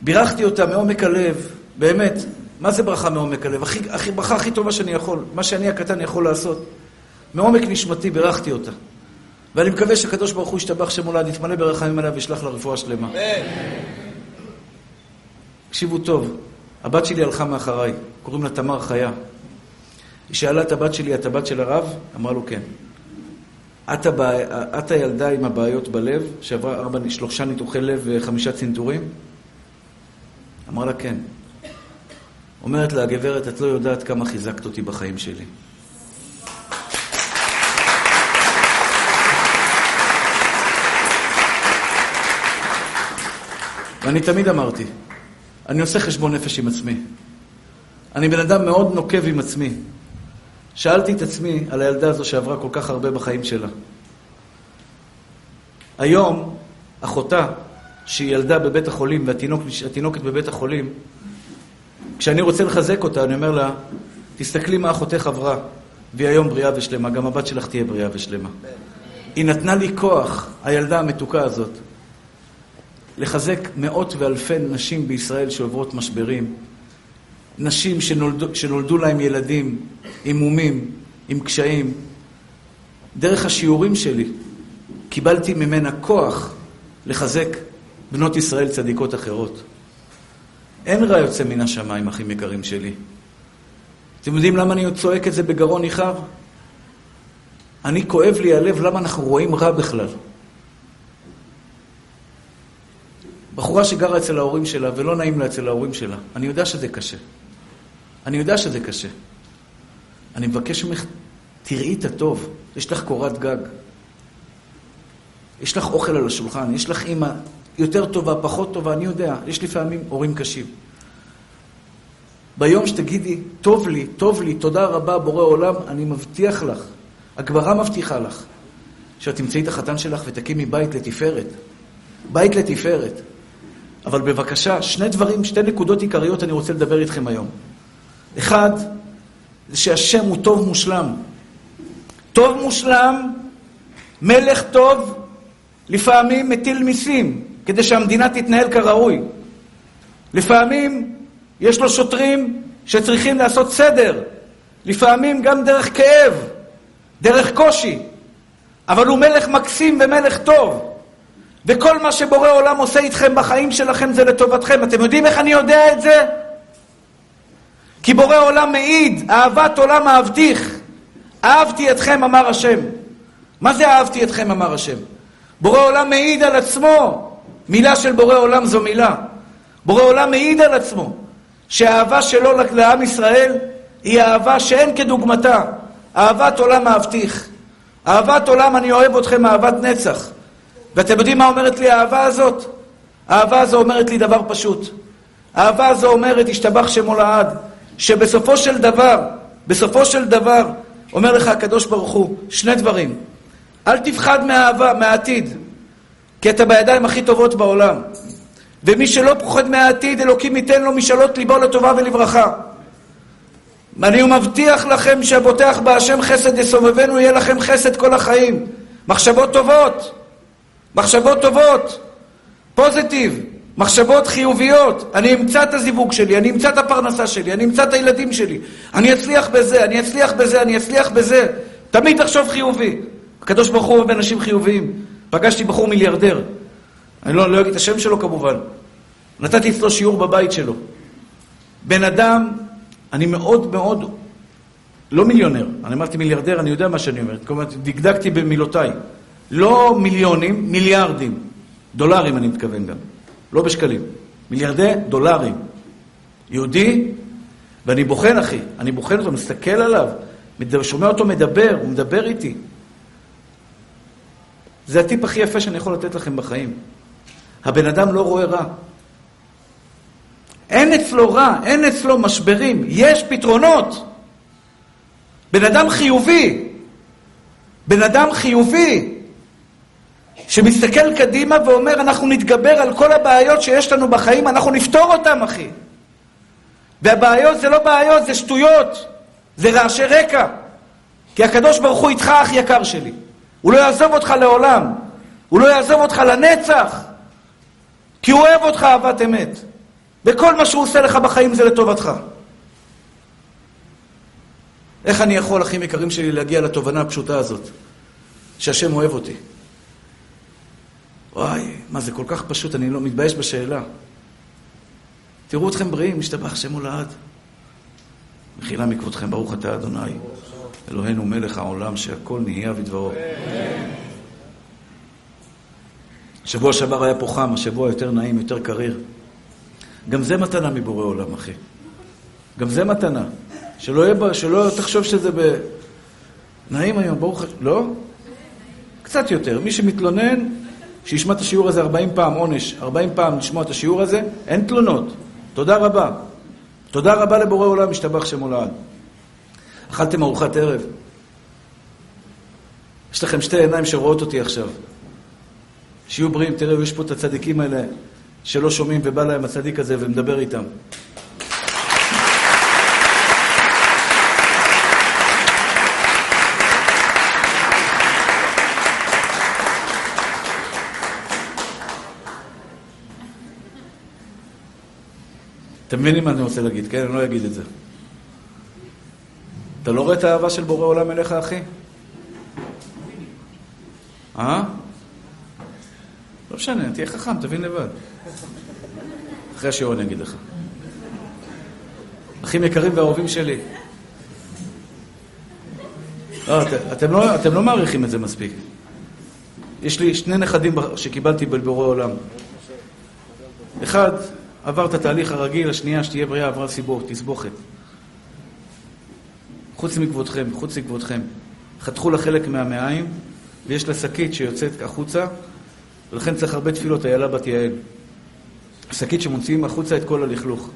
בירכתי אותה מעומק הלב, באמת. מה זה ברכה מעומק הלב? הכי, הכי, ברכה הכי טובה שאני יכול, מה שאני הקטן יכול לעשות. מעומק נשמתי בירכתי אותה. ואני מקווה שהקדוש ברוך הוא ישתבח שמולד, יתמלא ברחמים עליה וישלח לה רפואה שלמה. תקשיבו טוב, הבת שלי הלכה מאחריי, קוראים לה תמר חיה. היא שאלה את הבת שלי, את הבת של הרב? אמרה לו כן. את, הבע... את הילדה עם הבעיות בלב, שעברה ארבע, שלושה ניתוחי לב וחמישה צנתורים? אמרה לה, כן. אומרת לה, הגברת, את לא יודעת כמה חיזקת אותי בחיים שלי. ואני תמיד אמרתי, אני עושה חשבון נפש עם עצמי. אני בן אדם מאוד נוקב עם עצמי. שאלתי את עצמי על הילדה הזו שעברה כל כך הרבה בחיים שלה. היום, אחותה, שהיא ילדה בבית החולים, והתינוקת בבית החולים, כשאני רוצה לחזק אותה, אני אומר לה, תסתכלי מה אחותך עברה, והיא היום בריאה ושלמה, גם הבת שלך תהיה בריאה ושלמה. היא נתנה לי כוח, הילדה המתוקה הזאת, לחזק מאות ואלפי נשים בישראל שעוברות משברים, נשים שנולדו, שנולדו להם ילדים עם מומים, עם קשיים. דרך השיעורים שלי קיבלתי ממנה כוח לחזק בנות ישראל צדיקות אחרות. אין רע יוצא מן השמיים, אחים יקרים שלי. אתם יודעים למה אני צועק את זה בגרון ניחר? אני כואב לי הלב למה אנחנו רואים רע בכלל. בחורה שגרה אצל ההורים שלה ולא נעים לה אצל ההורים שלה, אני יודע שזה קשה. אני יודע שזה קשה. אני מבקש ממך, תראי את הטוב. יש לך קורת גג. יש לך אוכל על השולחן, יש לך אימא יותר טובה, פחות טובה, אני יודע. יש לפעמים הורים קשים. ביום שתגידי, טוב לי, טוב לי, תודה רבה, בורא עולם, אני מבטיח לך, הגמרא מבטיחה לך, שאת תמצאי את החתן שלך ותקימי בית לתפארת. בית לתפארת. אבל בבקשה, שני דברים, שתי נקודות עיקריות אני רוצה לדבר איתכם היום. אחד, זה שהשם הוא טוב מושלם. טוב מושלם, מלך טוב, לפעמים מטיל מיסים, כדי שהמדינה תתנהל כראוי. לפעמים יש לו שוטרים שצריכים לעשות סדר, לפעמים גם דרך כאב, דרך קושי, אבל הוא מלך מקסים ומלך טוב. וכל מה שבורא עולם עושה איתכם בחיים שלכם זה לטובתכם. אתם יודעים איך אני יודע את זה? כי בורא עולם מעיד, אהבת עולם אהבתיך. אהבתי אתכם, אמר השם. מה זה אהבתי אתכם, אמר השם? בורא עולם מעיד על עצמו. מילה של בורא עולם זו מילה. בורא עולם מעיד על עצמו שהאהבה שלו לעם ישראל היא אהבה שאין כדוגמתה. אהבת עולם אהבתיך. אהבת עולם, אני אוהב אתכם אהבת נצח. ואתם יודעים מה אומרת לי האהבה הזאת? האהבה הזו אומרת לי דבר פשוט. האהבה הזו אומרת, השתבח שמו לעד, שבסופו של דבר, בסופו של דבר, אומר לך הקדוש ברוך הוא, שני דברים. אל תפחד מהאהבה, מהעתיד, כי אתה בידיים הכי טובות בעולם. ומי שלא פוחד מהעתיד, אלוקים ייתן לו משאלות ליבו לטובה ולברכה. אני מבטיח לכם שהבוטח בהשם חסד יסובבנו, יהיה לכם חסד כל החיים. מחשבות טובות. מחשבות טובות, פוזיטיב, מחשבות חיוביות. אני אמצא את הזיווג שלי, אני אמצא את הפרנסה שלי, אני אמצא את הילדים שלי. אני אצליח בזה, אני אצליח בזה, אני אצליח בזה. תמיד תחשוב חיובי. הקדוש ברוך הוא אוהב אנשים חיוביים. פגשתי בחור מיליארדר. אני לא, לא אגיד את השם שלו כמובן. נתתי אצלו שיעור בבית שלו. בן אדם, אני מאוד מאוד, לא מיליונר, אני אמרתי מיליארדר, אני יודע מה שאני אומר. כלומר, דקדקתי במילותיי. לא מיליונים, מיליארדים. דולרים אני מתכוון גם, לא בשקלים. מיליארדי דולרים. יהודי, ואני בוחן, אחי, אני בוחן אותו, מסתכל עליו, שומע אותו מדבר, הוא מדבר איתי. זה הטיפ הכי יפה שאני יכול לתת לכם בחיים. הבן אדם לא רואה רע. אין אצלו רע, אין אצלו משברים, יש פתרונות. בן אדם חיובי, בן אדם חיובי, שמסתכל קדימה ואומר, אנחנו נתגבר על כל הבעיות שיש לנו בחיים, אנחנו נפתור אותן, אחי. והבעיות זה לא בעיות, זה שטויות, זה רעשי רקע. כי הקדוש ברוך הוא איתך, אח יקר שלי. הוא לא יעזוב אותך לעולם. הוא לא יעזוב אותך לנצח. כי הוא אוהב אותך אהבת אמת. וכל מה שהוא עושה לך בחיים זה לטובתך. איך אני יכול, אחים יקרים שלי, להגיע לתובנה הפשוטה הזאת? שהשם אוהב אותי. וואי, מה זה כל כך פשוט, אני לא מתבייש בשאלה. תראו אתכם בריאים, משתבח שם ולעד. מחילה מכבודכם, ברוך אתה אדוני. אלוהינו מלך העולם שהכל נהיה בדברו. שבוע שעבר היה פה חם, השבוע יותר נעים, יותר קריר. גם זה מתנה מבורא עולם, אחי. גם זה מתנה. שלא, יהיה, שלא תחשוב שזה ב... נעים היום, ברוך השם. לא? קצת יותר. מי שמתלונן, שישמע את השיעור הזה 40 פעם עונש, 40 פעם לשמוע את השיעור הזה, אין תלונות. תודה רבה. תודה רבה לבורא עולם, משתבח שמו לעד. אכלתם ארוחת ערב? יש לכם שתי עיניים שרואות אותי עכשיו. שיהיו בריאים, תראו, יש פה את הצדיקים האלה שלא שומעים ובא להם הצדיק הזה ומדבר איתם. אתם מבינים מה אני רוצה להגיד, כן? אני לא אגיד את זה. אתה לא רואה את האהבה של בורא עולם אליך, אחי? אה? לא משנה, תהיה חכם, תבין לבד. אחרי השיעור אני אגיד לך. אחים יקרים ואהובים שלי. לא, את, אתם, לא, אתם לא מעריכים את זה מספיק. יש לי שני נכדים שקיבלתי בבורא עולם. אחד עבר את התהליך הרגיל, השנייה, שתהיה בריאה, עברה סיבור, תסבוכת. חוץ מכבודכם, חוץ מכבודכם. חתכו לה חלק מהמעיים, ויש לה שקית שיוצאת החוצה, ולכן צריך הרבה תפילות, איילה בת יעל. שקית שמוציאים החוצה את כל הלכלוך.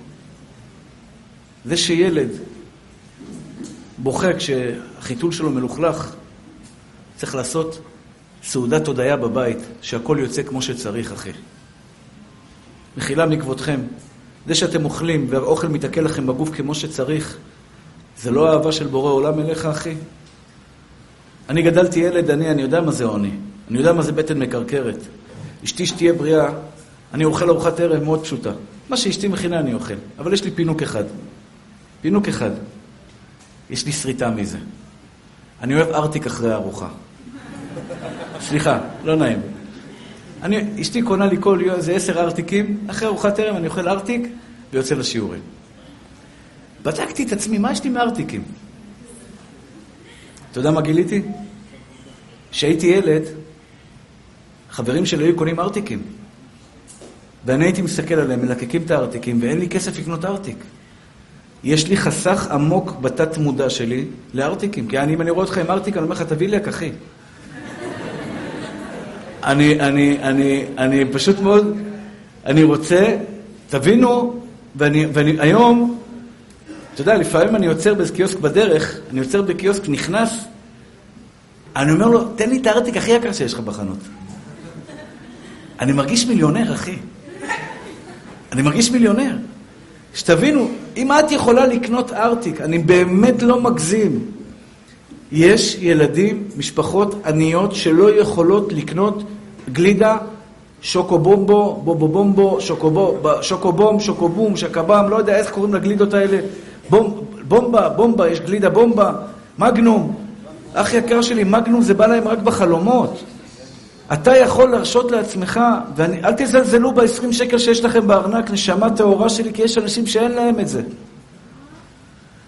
זה שילד בוכה כשהחיתול שלו מלוכלך, צריך לעשות סעודת הודיה בבית, שהכל יוצא כמו שצריך, אחי. מחילה מכבודכם. זה שאתם אוכלים והאוכל מתעכל לכם בגוף כמו שצריך, זה לא אהבה של בורא עולם אליך, אחי? אני גדלתי ילד עני, אני יודע מה זה עוני. אני יודע מה זה בטן מקרקרת. אשתי שתהיה בריאה, אני אוכל ארוחת ערב מאוד פשוטה. מה שאשתי מכינה אני אוכל, אבל יש לי פינוק אחד. פינוק אחד. יש לי שריטה מזה. אני אוהב ארטיק אחרי הארוחה. סליחה, לא נעים. אני, אשתי קונה לי כל יום איזה עשר ארטיקים, אחרי ארוחת ערב אני אוכל ארטיק ויוצא לשיעורים. בדקתי את עצמי, מה יש לי מארטיקים? אתה יודע מה גיליתי? כשהייתי ילד, חברים שלי היו קונים ארטיקים. ואני הייתי מסתכל עליהם, מלקקים את הארטיקים, ואין לי כסף לקנות ארטיק. יש לי חסך עמוק בתת מודע שלי לארטיקים. כי אני, אם אני רואה אותך עם ארטיק, אני אומר לך, תביא לי אחי. אני, אני, אני, אני פשוט מאוד, אני רוצה, תבינו, ואני, ואני היום, אתה יודע, לפעמים אני עוצר באיזה קיוסק בדרך, אני עוצר בקיוסק, נכנס, אני אומר לו, תן לי את הארטיק הכי יקר שיש לך בחנות. אני מרגיש מיליונר, אחי. אני מרגיש מיליונר. שתבינו, אם את יכולה לקנות ארטיק, אני באמת לא מגזים. יש ילדים, משפחות עניות שלא יכולות לקנות גלידה, שוקובומבו, בובובומבו, שוקובום, שוקובום, שקבם, לא יודע איך קוראים לגלידות האלה. בומבה, בומבה, יש גלידה בומבה, מגנום. אח יקר שלי, מגנום זה בא להם רק בחלומות. אתה יכול להרשות לעצמך, ואל תזלזלו ב-20 שקל שיש לכם בארנק, נשמה טהורה שלי, כי יש אנשים שאין להם את זה.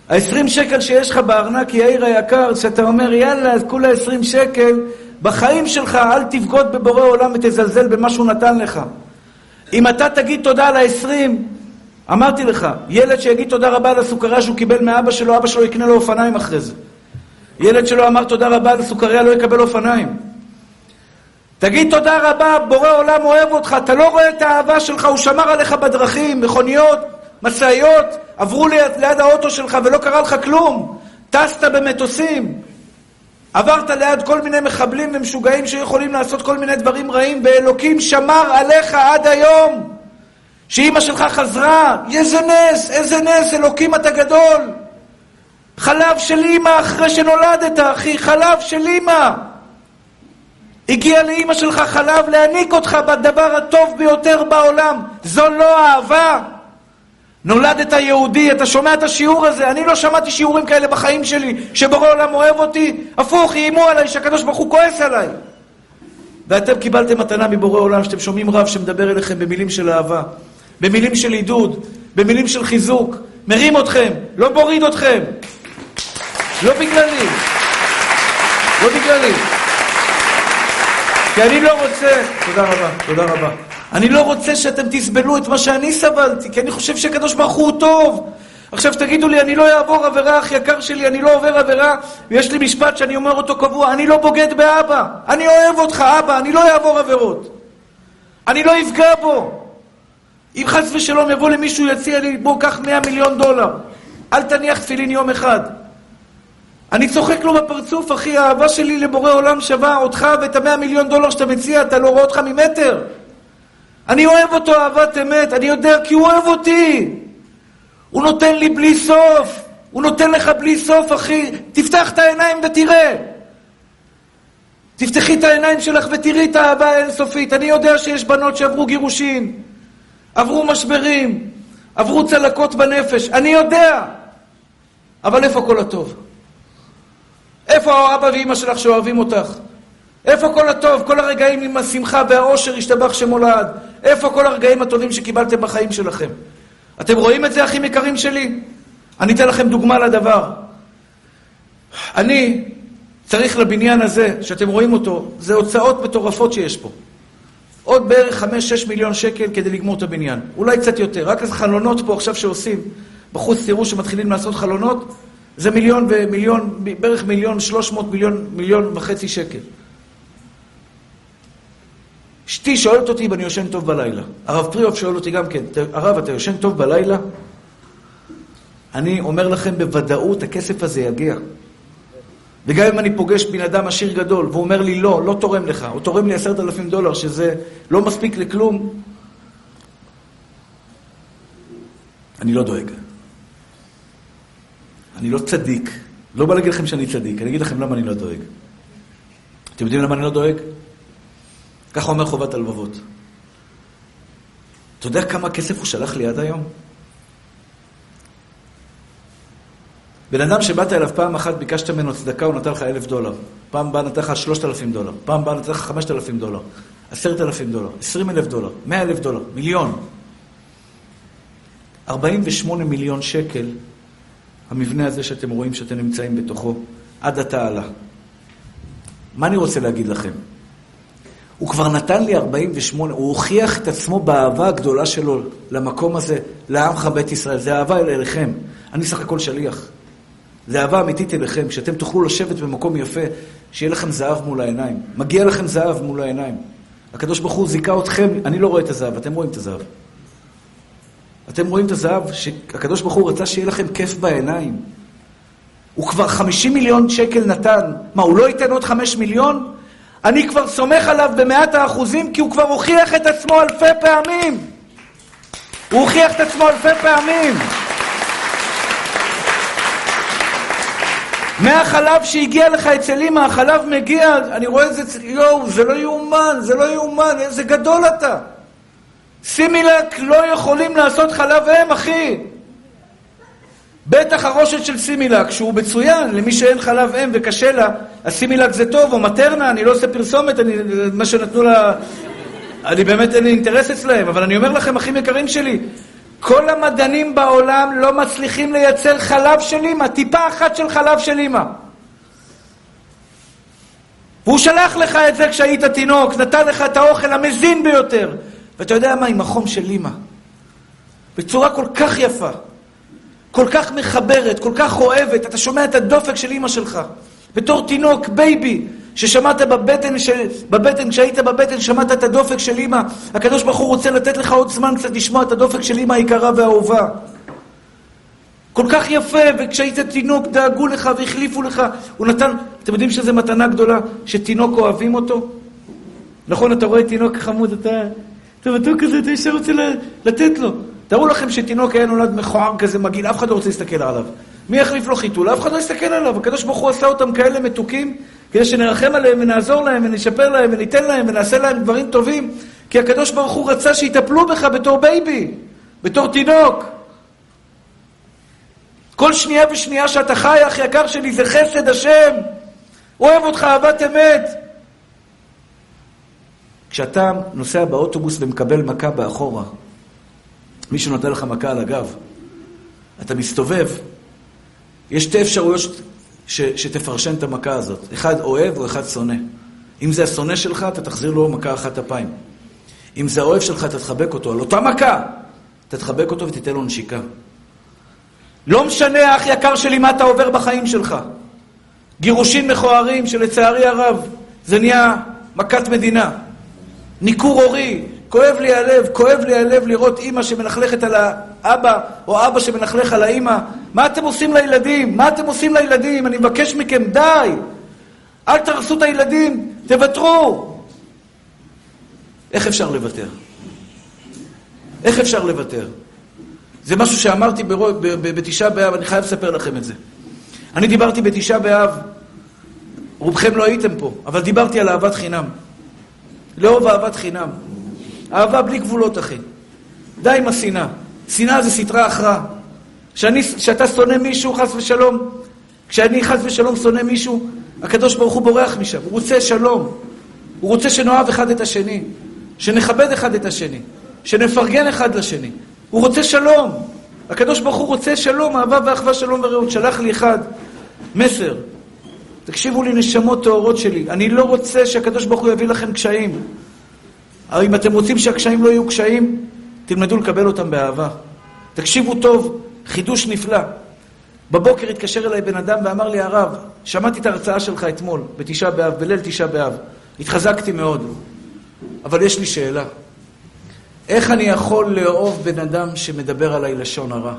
ה-20 שקל שיש לך בארנק, יאיר היקר, שאתה אומר, יאללה, אז כולה 20 שקל, בחיים שלך אל תבגוד בבורא עולם ותזלזל במה שהוא נתן לך. אם אתה תגיד תודה על ה-20, אמרתי לך, ילד שיגיד תודה רבה על הסוכריה שהוא קיבל מאבא שלו, אבא שלו יקנה לו אופניים אחרי זה. ילד שלא אמר תודה רבה על הסוכריה לא יקבל אופניים. תגיד תודה רבה, בורא עולם אוהב אותך, אתה לא רואה את האהבה שלך, הוא שמר עליך בדרכים, מכוניות, משאיות, עברו ליד, ליד האוטו שלך ולא קרה לך כלום. טסת במטוסים, עברת ליד כל מיני מחבלים ומשוגעים שיכולים לעשות כל מיני דברים רעים, ואלוקים שמר עליך עד היום. שאימא שלך חזרה, איזה נס, איזה נס, אלוקים אתה גדול. חלב של אימא אחרי שנולדת, אחי, חלב של אימא. הגיע לאימא שלך חלב להעניק אותך בדבר הטוב ביותר בעולם. זו לא אהבה. נולדת יהודי, אתה שומע את השיעור הזה, אני לא שמעתי שיעורים כאלה בחיים שלי, שבורא עולם אוהב אותי, הפוך, איימו עליי, שהקדוש ברוך הוא כועס עליי. ואתם קיבלתם מתנה מבורא עולם, שאתם שומעים רב שמדבר אליכם במילים של אהבה, במילים של עידוד, במילים של חיזוק, מרים אתכם, לא מוריד אתכם. לא בגללי. לא בגללי. כי אני לא רוצה... תודה רבה, תודה רבה. אני לא רוצה שאתם תסבלו את מה שאני סבלתי, כי אני חושב שהקדוש ברוך הוא טוב. עכשיו תגידו לי, אני לא אעבור עבירה, אח יקר שלי, אני לא עובר עבירה, ויש לי משפט שאני אומר אותו קבוע, אני לא בוגד באבא, אני אוהב אותך, אבא, אני לא אעבור עבירות. אני לא אפגע בו. אם חס ושלום יבוא למישהו, יציע לי, בוא, קח 100 מיליון דולר. אל תניח תפילין יום אחד. אני צוחק לו בפרצוף, אחי, האהבה שלי לבורא עולם שווה אותך ואת המאה מיליון דולר שאתה מציע, אתה לא רואה אותך ממטר. אני אוהב אותו אהבת אמת, אני יודע כי הוא אוהב אותי. הוא נותן לי בלי סוף. הוא נותן לך בלי סוף, אחי. תפתח את העיניים ותראה. תפתחי את העיניים שלך ותראי את האהבה האינסופית. אני יודע שיש בנות שעברו גירושים, עברו משברים, עברו צלקות בנפש. אני יודע. אבל איפה כל הטוב? איפה האבא ואימא שלך שאוהבים אותך? איפה כל הטוב, כל הרגעים עם השמחה והאושר השתבח שמולד? איפה כל הרגעים הטובים שקיבלתם בחיים שלכם? אתם רואים את זה, אחים יקרים שלי? אני אתן לכם דוגמה לדבר. אני צריך לבניין הזה, שאתם רואים אותו, זה הוצאות מטורפות שיש פה. עוד בערך 5-6 מיליון שקל כדי לגמור את הבניין. אולי קצת יותר. רק אז חלונות פה עכשיו שעושים, בחוץ תראו שמתחילים לעשות חלונות, זה מיליון ומיליון, בערך מיליון שלוש מאות מיליון, מיליון וחצי שקל. אשתי שואלת אותי אם אני יושן טוב בלילה. הרב פריאוף שואל אותי גם כן, הרב, אתה יושן טוב בלילה? אני אומר לכם בוודאות, הכסף הזה יגיע. וגם אם אני פוגש בן אדם עשיר גדול, והוא אומר לי, לא, לא תורם לך, הוא תורם לי עשרת אלפים דולר, שזה לא מספיק לכלום, אני לא דואג. אני לא צדיק. לא בא להגיד לכם שאני צדיק, אני אגיד לכם למה אני לא דואג. אתם יודעים למה אני לא דואג? ככה אומר חובת הלבבות. אתה יודע כמה כסף הוא שלח לי עד היום? בן אדם שבאת אליו פעם אחת, ביקשת ממנו צדקה, הוא נתן לך אלף דולר. פעם באה נתן לך שלושת אלפים דולר. פעם באה נתן לך חמשת אלפים דולר. עשרת אלפים דולר. עשרים אלף דולר. מאה אלף דולר. מיליון. ארבעים ושמונה מיליון שקל המבנה הזה שאתם רואים שאתם נמצאים בתוכו, עד התעלה. מה אני רוצה להגיד לכם? הוא כבר נתן לי 48, הוא הוכיח את עצמו באהבה הגדולה שלו למקום הזה, לעמך בית ישראל. זה אהבה אליכם. אני סך הכל שליח. זה אהבה אמיתית אליכם, שאתם תוכלו לשבת במקום יפה, שיהיה לכם זהב מול העיניים. מגיע לכם זהב מול העיניים. הקדוש ברוך הוא זיכה אתכם, אני לא רואה את הזהב, אתם רואים את הזהב. אתם רואים את הזהב שהקדוש ברוך הוא רצה שיהיה לכם כיף בעיניים. הוא כבר 50 מיליון שקל נתן. מה, הוא לא ייתן עוד 5 מיליון? אני כבר סומך עליו במאת האחוזים כי הוא כבר הוכיח את עצמו אלפי פעמים. הוא הוכיח את עצמו אלפי פעמים. מהחלב שהגיע לך אצל אמא, החלב מגיע, אני רואה את זה, יואו, זה לא יאומן, זה לא יאומן, איזה גדול אתה. סימילק לא יכולים לעשות חלב אם, אחי. בטח הרושת של סימילק, שהוא מצוין, למי שאין חלב אם וקשה לה, אז זה טוב, או מטרנה, אני לא עושה פרסומת, אני, מה שנתנו לה... אני באמת אין לי אינטרס אצלהם, אבל אני אומר לכם, אחים יקרים שלי, כל המדענים בעולם לא מצליחים לייצר חלב של אימא, טיפה אחת של חלב של אימא. והוא שלח לך את זה כשהיית תינוק, נתן לך את האוכל המזין ביותר. ואתה יודע מה, עם החום של אימא. בצורה כל כך יפה, כל כך מחברת, כל כך אוהבת, אתה שומע את הדופק של אימא שלך. בתור תינוק, baby, ששמעת בבטן, ש... בבטן, כשהיית בבטן, שמעת את הדופק של אימא. הקדוש ברוך הוא רוצה לתת לך עוד זמן קצת לשמוע את הדופק של אימא היקרה והאהובה. כל כך יפה, וכשהיית תינוק דאגו לך והחליפו לך. הוא נתן, אתם יודעים שזו מתנה גדולה, שתינוק אוהבים אותו? נכון, אתה רואה תינוק חמוד, אתה... אתה מתוק כזה, אתה ישר רוצה לתת לו. תארו לכם שתינוק היה נולד מכוער כזה מגעיל, אף אחד לא רוצה להסתכל עליו. מי יחליף לו חיתול? אף אחד לא יסתכל עליו. הקדוש ברוך הוא עשה אותם כאלה מתוקים, כדי שנרחם עליהם ונעזור להם ונשפר להם וניתן להם ונעשה להם דברים טובים, כי הקדוש ברוך הוא רצה שיטפלו בך בתור baby, בתור תינוק. כל שנייה ושנייה שאתה חי, אח יקר שלי, זה חסד השם. אוהב אותך אהבת אמת. כשאתה נוסע באוטובוס ומקבל מכה באחורה, מישהו נותן לך מכה על הגב, אתה מסתובב, יש שתי אפשרויות ש, שתפרשן את המכה הזאת. אחד אוהב או אחד שונא. אם זה השונא שלך, אתה תחזיר לו מכה אחת אפיים. אם זה האוהב שלך, אתה תחבק אותו על אותה מכה. אתה תחבק אותו ותיתן לו נשיקה. לא משנה, אח יקר שלי, מה אתה עובר בחיים שלך. גירושין מכוערים שלצערי הרב זה נהיה מכת מדינה. ניכור הורי, כואב לי הלב, כואב לי הלב לראות אימא שמלכלכת על האבא, או אבא שמלכלך על האימא. מה אתם עושים לילדים? מה אתם עושים לילדים? אני מבקש מכם, די! אל תרסו את הילדים, תוותרו! איך אפשר לוותר? איך אפשר לוותר? זה משהו שאמרתי בתשעה באב, אני חייב לספר לכם את זה. אני דיברתי בתשעה באב, רובכם לא הייתם פה, אבל דיברתי על אהבת חינם. לאהוב אהבת חינם. אהבה בלי גבולות, אחי. די עם השנאה. שנאה זה סטרה הכרעה. כשאתה שונא מישהו, חס ושלום, כשאני חס ושלום שונא מישהו, הקדוש ברוך הוא בורח משם. הוא רוצה שלום. הוא רוצה שנאהב אחד את השני. שנכבד אחד את השני. שנפרגן אחד לשני. הוא רוצה שלום. הקדוש ברוך הוא רוצה שלום, אהבה ואחווה, שלום ורעות. שלח לי אחד מסר. תקשיבו לי, נשמות טהורות שלי. אני לא רוצה שהקדוש ברוך הוא יביא לכם קשיים. אבל אם אתם רוצים שהקשיים לא יהיו קשיים, תלמדו לקבל אותם באהבה. תקשיבו טוב, חידוש נפלא. בבוקר התקשר אליי בן אדם ואמר לי, הרב, שמעתי את ההרצאה שלך אתמול, בתשעה באב, בליל תשעה באב. התחזקתי מאוד. אבל יש לי שאלה. איך אני יכול לאהוב בן אדם שמדבר עליי לשון הרע?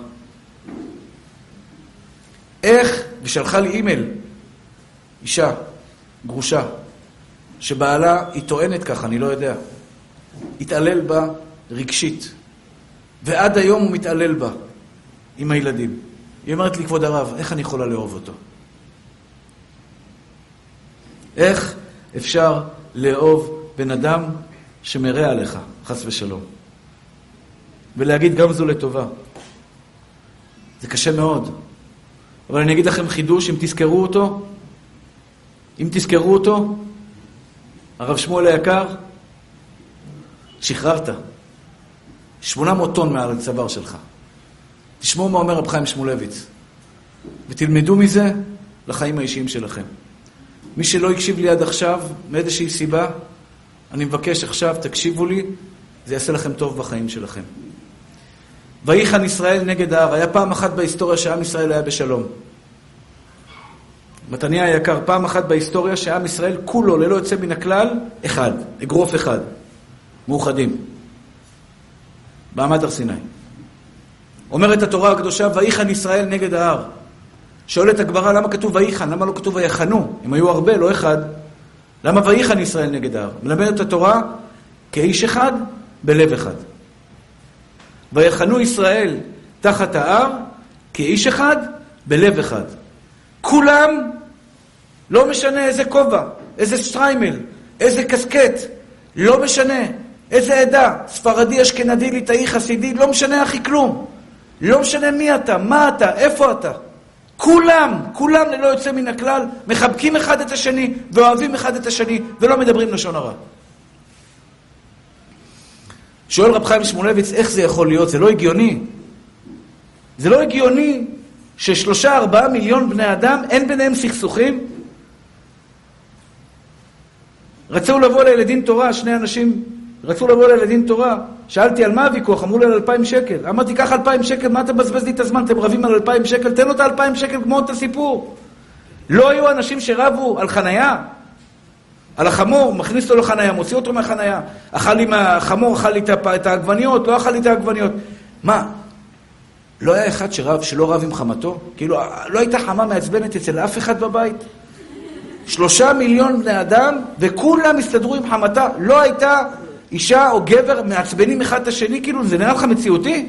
איך, ושלחה לי אימייל, אישה, גרושה, שבעלה, היא טוענת ככה, אני לא יודע, התעלל בה רגשית, ועד היום הוא מתעלל בה עם הילדים. היא אומרת לי, כבוד הרב, איך אני יכולה לאהוב אותו? איך אפשר לאהוב בן אדם שמרע עליך, חס ושלום? ולהגיד גם זו לטובה. זה קשה מאוד. אבל אני אגיד לכם חידוש, אם תזכרו אותו, אם תזכרו אותו, הרב שמואל היקר, שחררת. 800 טון מעל הצוואר שלך. תשמעו מה אומר רב חיים שמואלביץ, ותלמדו מזה לחיים האישיים שלכם. מי שלא הקשיב לי עד עכשיו, מאיזושהי סיבה, אני מבקש עכשיו, תקשיבו לי, זה יעשה לכם טוב בחיים שלכם. ויחן ישראל נגד ההר. היה פעם אחת בהיסטוריה שעם ישראל היה בשלום. מתניה היקר, פעם אחת בהיסטוריה שעם ישראל כולו, ללא יוצא מן הכלל, אחד, אגרוף אחד, מאוחדים. בעמד הר סיני. אומרת התורה הקדושה, ויחן ישראל נגד ההר. שואלת הגמרא, למה כתוב ויחן? למה לא כתוב ויחנו? הם היו הרבה, לא אחד. למה ויחן ישראל נגד ההר? מלמדת התורה כאיש אחד, בלב אחד. ויחנו ישראל תחת ההר כאיש אחד בלב אחד. כולם, לא משנה איזה כובע, איזה סטריימל, איזה קסקט, לא משנה איזה עדה, ספרדי, אשכנדי, ליטאי, חסידי, לא משנה אחי כלום. לא משנה מי אתה, מה אתה, איפה אתה. כולם, כולם ללא יוצא מן הכלל, מחבקים אחד את השני ואוהבים אחד את השני ולא מדברים לשון הרע. שואל רב חיים שמואלביץ, איך זה יכול להיות? זה לא הגיוני. זה לא הגיוני ששלושה, ארבעה מיליון בני אדם, אין ביניהם סכסוכים? רצו לבוא לילדים תורה, שני אנשים רצו לבוא לילדים תורה. שאלתי, על מה הוויכוח? אמרו לי על אלפיים שקל. אמרתי, קח אלפיים שקל, מה אתה מבזבז לי את הזמן? אתם רבים על אלפיים שקל? תן לו את האלפיים שקל, גמור את הסיפור. לא היו אנשים שרבו על חנייה? על החמור, מכניס אותו לחנייה, מוציא אותו מהחנייה. אכל לי מהחמור, אכל לי את העגבניות, לא אכל לי את העגבניות. מה? לא היה אחד שרב, שלא רב עם חמתו? כאילו, לא הייתה חמה מעצבנת אצל אף אחד בבית? שלושה מיליון בני אדם, וכולם הסתדרו עם חמתה. לא הייתה אישה או גבר מעצבנים אחד את השני, כאילו, זה נראה לך מציאותי?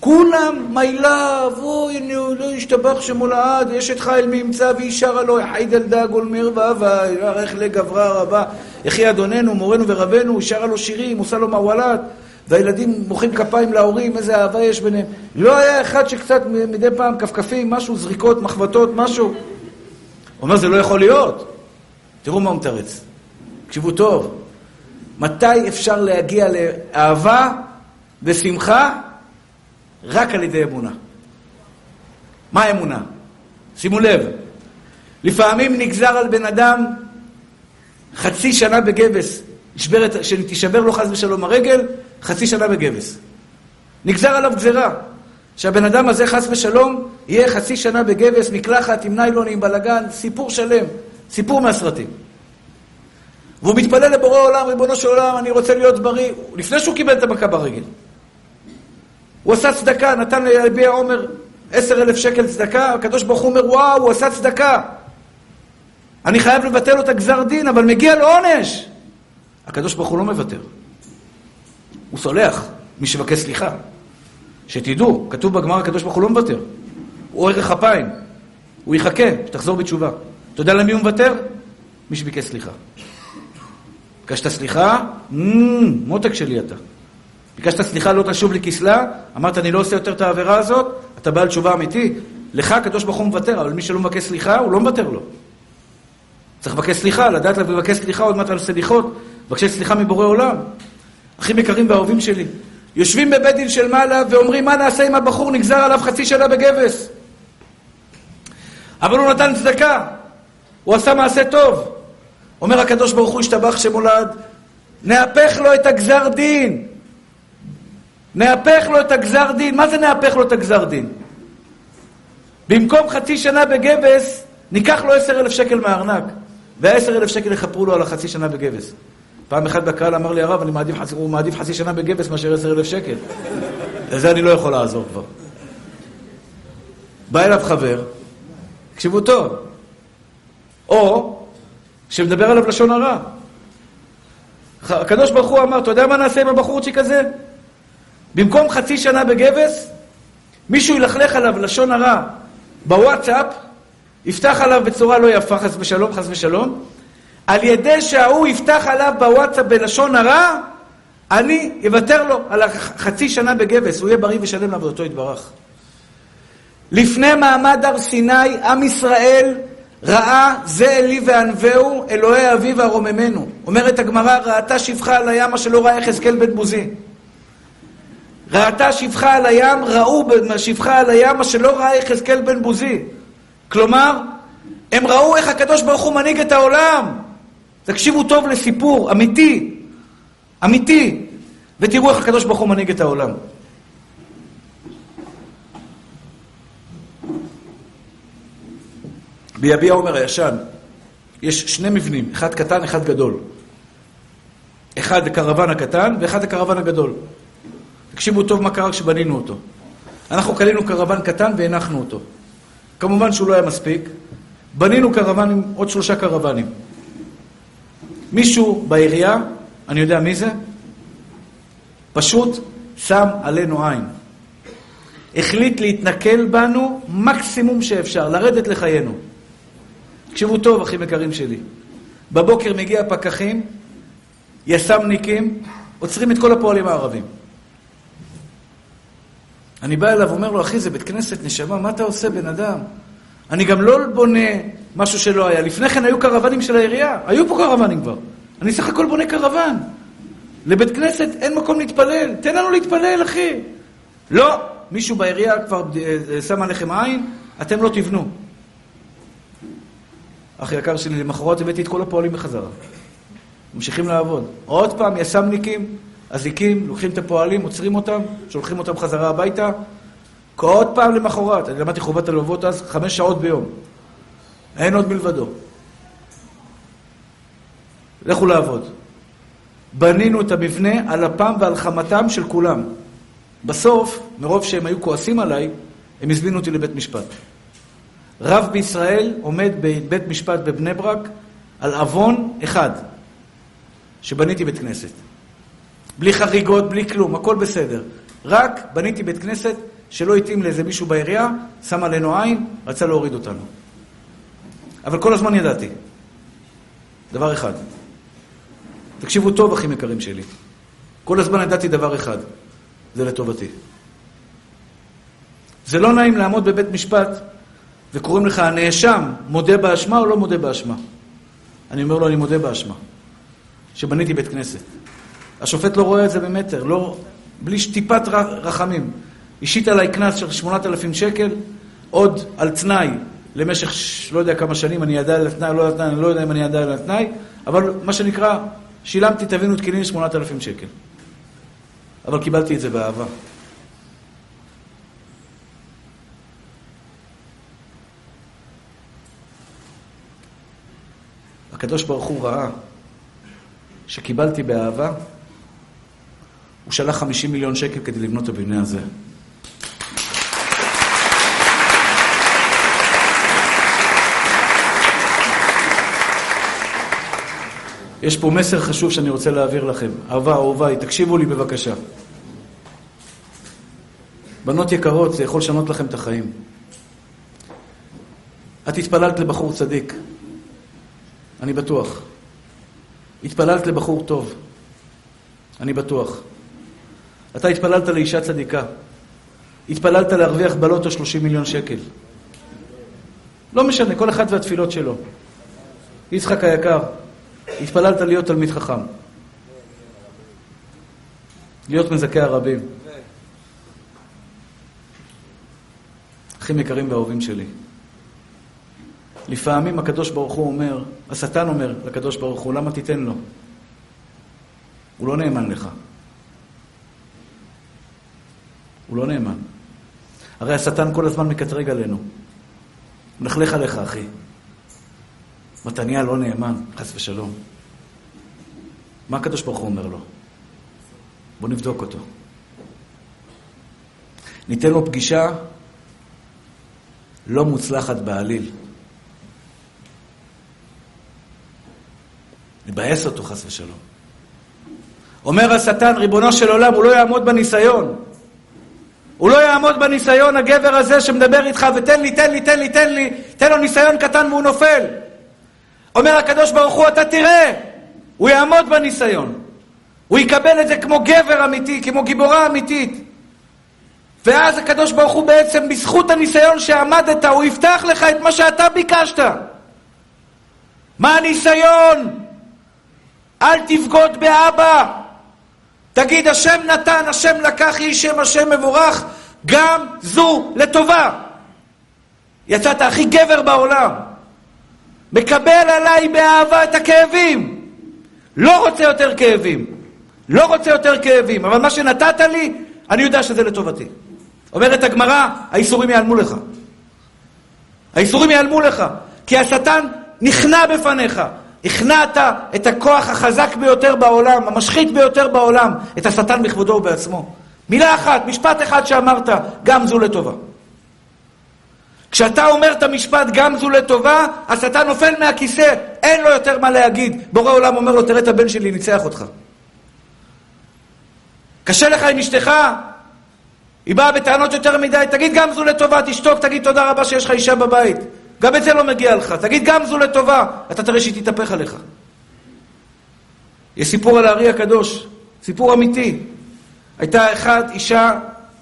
כולם, מי לב, אוי, נו, לא ישתבח שמו לעד, יש את חייל מימצא וישרה לו, חייד אל דג ולמיר ואהבה, ירך לגברה רבה, יחי אדוננו, מורנו ורבנו, שרה לו שירים, עושה לו מוולת, והילדים מוחאים כפיים להורים, איזה אהבה יש ביניהם. לא היה אחד שקצת מדי פעם כפכפים, משהו, זריקות, מחבטות, משהו. הוא אומר, זה לא יכול להיות. תראו מה הוא מתרץ. תקשיבו טוב. מתי אפשר להגיע לאהבה ושמחה? רק על ידי אמונה. מה האמונה? שימו לב, לפעמים נגזר על בן אדם חצי שנה בגבס, שתישבר לו חס ושלום הרגל, חצי שנה בגבס. נגזר עליו גזירה, שהבן אדם הזה חס ושלום יהיה חצי שנה בגבס, מקלחת עם ניילון, עם בלאגן, סיפור שלם, סיפור מהסרטים. והוא מתפלל לבורא עולם, ריבונו של עולם, אני רוצה להיות בריא, לפני שהוא קיבל את המכה ברגל. הוא עשה צדקה, נתן לבי העומר עשר אלף שקל צדקה, הקדוש ברוך הוא אומר, וואו, הוא עשה צדקה. אני חייב לבטל לו את הגזר דין, אבל מגיע לו עונש. הקדוש ברוך הוא לא מוותר. הוא סולח, מי שבקש סליחה. שתדעו, כתוב בגמר, הקדוש ברוך הוא לא מוותר. הוא ערך אפיים. הוא יחכה, שתחזור בתשובה. אתה יודע למי הוא מוותר? מי שביקש סליחה. ביקשת סליחה? מותק שלי אתה. ביקשת סליחה, לא תשוב לי כסלה, אמרת, אני לא עושה יותר את העבירה הזאת, אתה בעל תשובה אמיתי, לך הקדוש ברוך הוא מוותר, אבל מי שלא מבקש סליחה, הוא לא מוותר לו. צריך לבקש סליחה, לדעת לבקש סליחה, עוד מעט על סליחות, לבקש סליחה מבורא עולם. אחים יקרים ואהובים שלי, יושבים בבית דין של מעלה ואומרים, מה נעשה אם הבחור נגזר עליו חצי שנה בגבס? אבל הוא נתן צדקה, הוא עשה מעשה טוב. אומר הקדוש ברוך הוא, השתבח שמולד, נהפך לו את הגזר דין. נהפך לו את הגזר דין. מה זה נהפך לו את הגזר דין? במקום חצי שנה בגבס, ניקח לו עשר אלף שקל מהארנק, והעשר אלף שקל יכפרו לו על החצי שנה בגבס. פעם אחת בקהל אמר לי הרב, אני מעדיף, הוא מעדיף חצי שנה בגבס מאשר עשר אלף שקל. לזה אני לא יכול לעזור כבר. בא אליו חבר, תקשיבו טוב, או שמדבר עליו לשון הרע. הקדוש ברוך הוא אמר, אתה יודע מה נעשה עם הבחורצ'יק הזה? במקום חצי שנה בגבס, מישהו ילכלך עליו לשון הרע בוואטסאפ, יפתח עליו בצורה לא יפה, חס ושלום, חס ושלום, על ידי שההוא יפתח עליו בוואטסאפ בלשון הרע, אני אוותר לו על החצי שנה בגבס, הוא יהיה בריא ושלם לעבודתו יתברך. לפני מעמד הר סיני, עם ישראל ראה זה אלי וענווהו, אלוהי אביו וארוממנו. אומרת הגמרא, ראתה שפחה על הים, מה שלא ראה יחזקאל בן בוזי. ראתה שפחה על הים, ראו שפחה על הים, מה שלא ראה יחזקאל בן בוזי. כלומר, הם ראו איך הקדוש ברוך הוא מנהיג את העולם. תקשיבו טוב לסיפור אמיתי, אמיתי, ותראו איך הקדוש ברוך הוא מנהיג את העולם. ביביע עומר הישן יש שני מבנים, אחד קטן, אחד גדול. אחד הקרוון הקטן ואחד הקרוון הגדול. תקשיבו טוב מה קרה כשבנינו אותו. אנחנו קנינו קרוון קטן והנחנו אותו. כמובן שהוא לא היה מספיק. בנינו קרוון עם עוד שלושה קרוונים. מישהו בעירייה, אני יודע מי זה, פשוט שם עלינו עין. החליט להתנכל בנו מקסימום שאפשר, לרדת לחיינו. תקשיבו טוב, אחים יקרים שלי. בבוקר מגיע פקחים, יס"מניקים, עוצרים את כל הפועלים הערבים. אני בא אליו ואומר לו, אחי, זה בית כנסת, נשמה, מה אתה עושה, בן אדם? אני גם לא בונה משהו שלא היה. לפני כן היו קרוונים של העירייה, היו פה קרוונים כבר. אני סך הכל בונה קרוון. לבית כנסת אין מקום להתפלל, תן לנו להתפלל, אחי. לא, מישהו בעירייה כבר אה, אה, שם עליכם עין, אתם לא תבנו. אח יקר שלי, למחרת הבאתי את כל הפועלים בחזרה. ממשיכים לעבוד. עוד פעם, יס"מניקים, אזיקים, לוקחים את הפועלים, עוצרים אותם, שולחים אותם חזרה הביתה. עוד פעם למחרת, אני למדתי חובת הלוות אז, חמש שעות ביום. אין עוד מלבדו. לכו לעבוד. בנינו את המבנה על אפם ועל חמתם של כולם. בסוף, מרוב שהם היו כועסים עליי, הם הזמינו אותי לבית משפט. רב בישראל עומד בבית משפט בבני ברק על עוון אחד, שבניתי בית כנסת. בלי חריגות, בלי כלום, הכל בסדר. רק בניתי בית כנסת שלא התאים לאיזה מישהו בעירייה, שם עלינו עין, רצה להוריד אותנו. אבל כל הזמן ידעתי. דבר אחד. תקשיבו טוב, אחים יקרים שלי. כל הזמן ידעתי דבר אחד, זה לטובתי. זה לא נעים לעמוד בבית משפט וקוראים לך הנאשם, מודה באשמה או לא מודה באשמה? אני אומר לו, אני מודה באשמה. שבניתי בית כנסת. השופט לא רואה את זה במטר, לא, בלי טיפת רחמים. השית עליי קנס של 8,000 שקל, עוד על תנאי למשך ש... לא יודע כמה שנים, אני עדיין על התנאי, לא על התנאי, אני לא יודע אם אני עדיין על התנאי, אבל מה שנקרא, שילמתי טבין ותקילין 8,000 שקל. אבל קיבלתי את זה באהבה. הקדוש ברוך הוא ראה שקיבלתי באהבה, הוא שלח 50 מיליון שקל כדי לבנות את הבניין הזה. יש פה מסר חשוב שאני רוצה להעביר לכם. אהבה, אהוביי, תקשיבו לי בבקשה. בנות יקרות, זה יכול לשנות לכם את החיים. את התפללת לבחור צדיק, אני בטוח. התפללת לבחור טוב, אני בטוח. אתה התפללת לאישה צדיקה. התפללת להרוויח בלוטו 30 מיליון שקל. לא משנה, כל אחד והתפילות שלו. יצחק היקר, התפללת להיות תלמיד חכם. להיות מזכה הרבים. אחים יקרים ואהובים שלי. לפעמים הקדוש ברוך הוא אומר, השטן אומר לקדוש ברוך הוא, למה תיתן לו? הוא לא נאמן לך. הוא לא נאמן. הרי השטן כל הזמן מקטרג עלינו. מלכלך עליך, אחי. מתניה לא נאמן, חס ושלום. מה הקדוש ברוך הוא אומר לו? בוא נבדוק אותו. ניתן לו פגישה לא מוצלחת בעליל. נבאס אותו חס ושלום. אומר השטן, ריבונו של עולם, הוא לא יעמוד בניסיון. הוא לא יעמוד בניסיון, הגבר הזה שמדבר איתך, ותן לי, תן לי, תן לי, תן לי, תן לו ניסיון קטן והוא נופל. אומר הקדוש ברוך הוא, אתה תראה, הוא יעמוד בניסיון. הוא יקבל את זה כמו גבר אמיתי, כמו גיבורה אמיתית. ואז הקדוש ברוך הוא בעצם, בזכות הניסיון שעמדת, הוא יפתח לך את מה שאתה ביקשת. מה הניסיון? אל תבגוד באבא. תגיד, השם נתן, השם לקח, יהי שם השם מבורך, גם זו לטובה. יצאת הכי גבר בעולם. מקבל עליי באהבה את הכאבים. לא רוצה יותר כאבים. לא רוצה יותר כאבים. אבל מה שנתת לי, אני יודע שזה לטובתי. אומרת הגמרא, האיסורים ייעלמו לך. האיסורים ייעלמו לך. כי השטן נכנע בפניך. הכנעת את הכוח החזק ביותר בעולם, המשחית ביותר בעולם, את השטן בכבודו ובעצמו. מילה אחת, משפט אחד שאמרת, גם זו לטובה. כשאתה אומר את המשפט גם זו לטובה, השטן נופל מהכיסא, אין לו יותר מה להגיד. בורא עולם אומר לו, תראה את הבן שלי, ניצח אותך. קשה לך עם אשתך? היא באה בטענות יותר מדי, תגיד גם זו לטובה, תשתוק, תגיד תודה רבה שיש לך אישה בבית. גם את זה לא מגיע לך. תגיד גם זו לטובה, אתה תראה שהיא תתהפך עליך. יש סיפור על הארי הקדוש, סיפור אמיתי. הייתה אחת אישה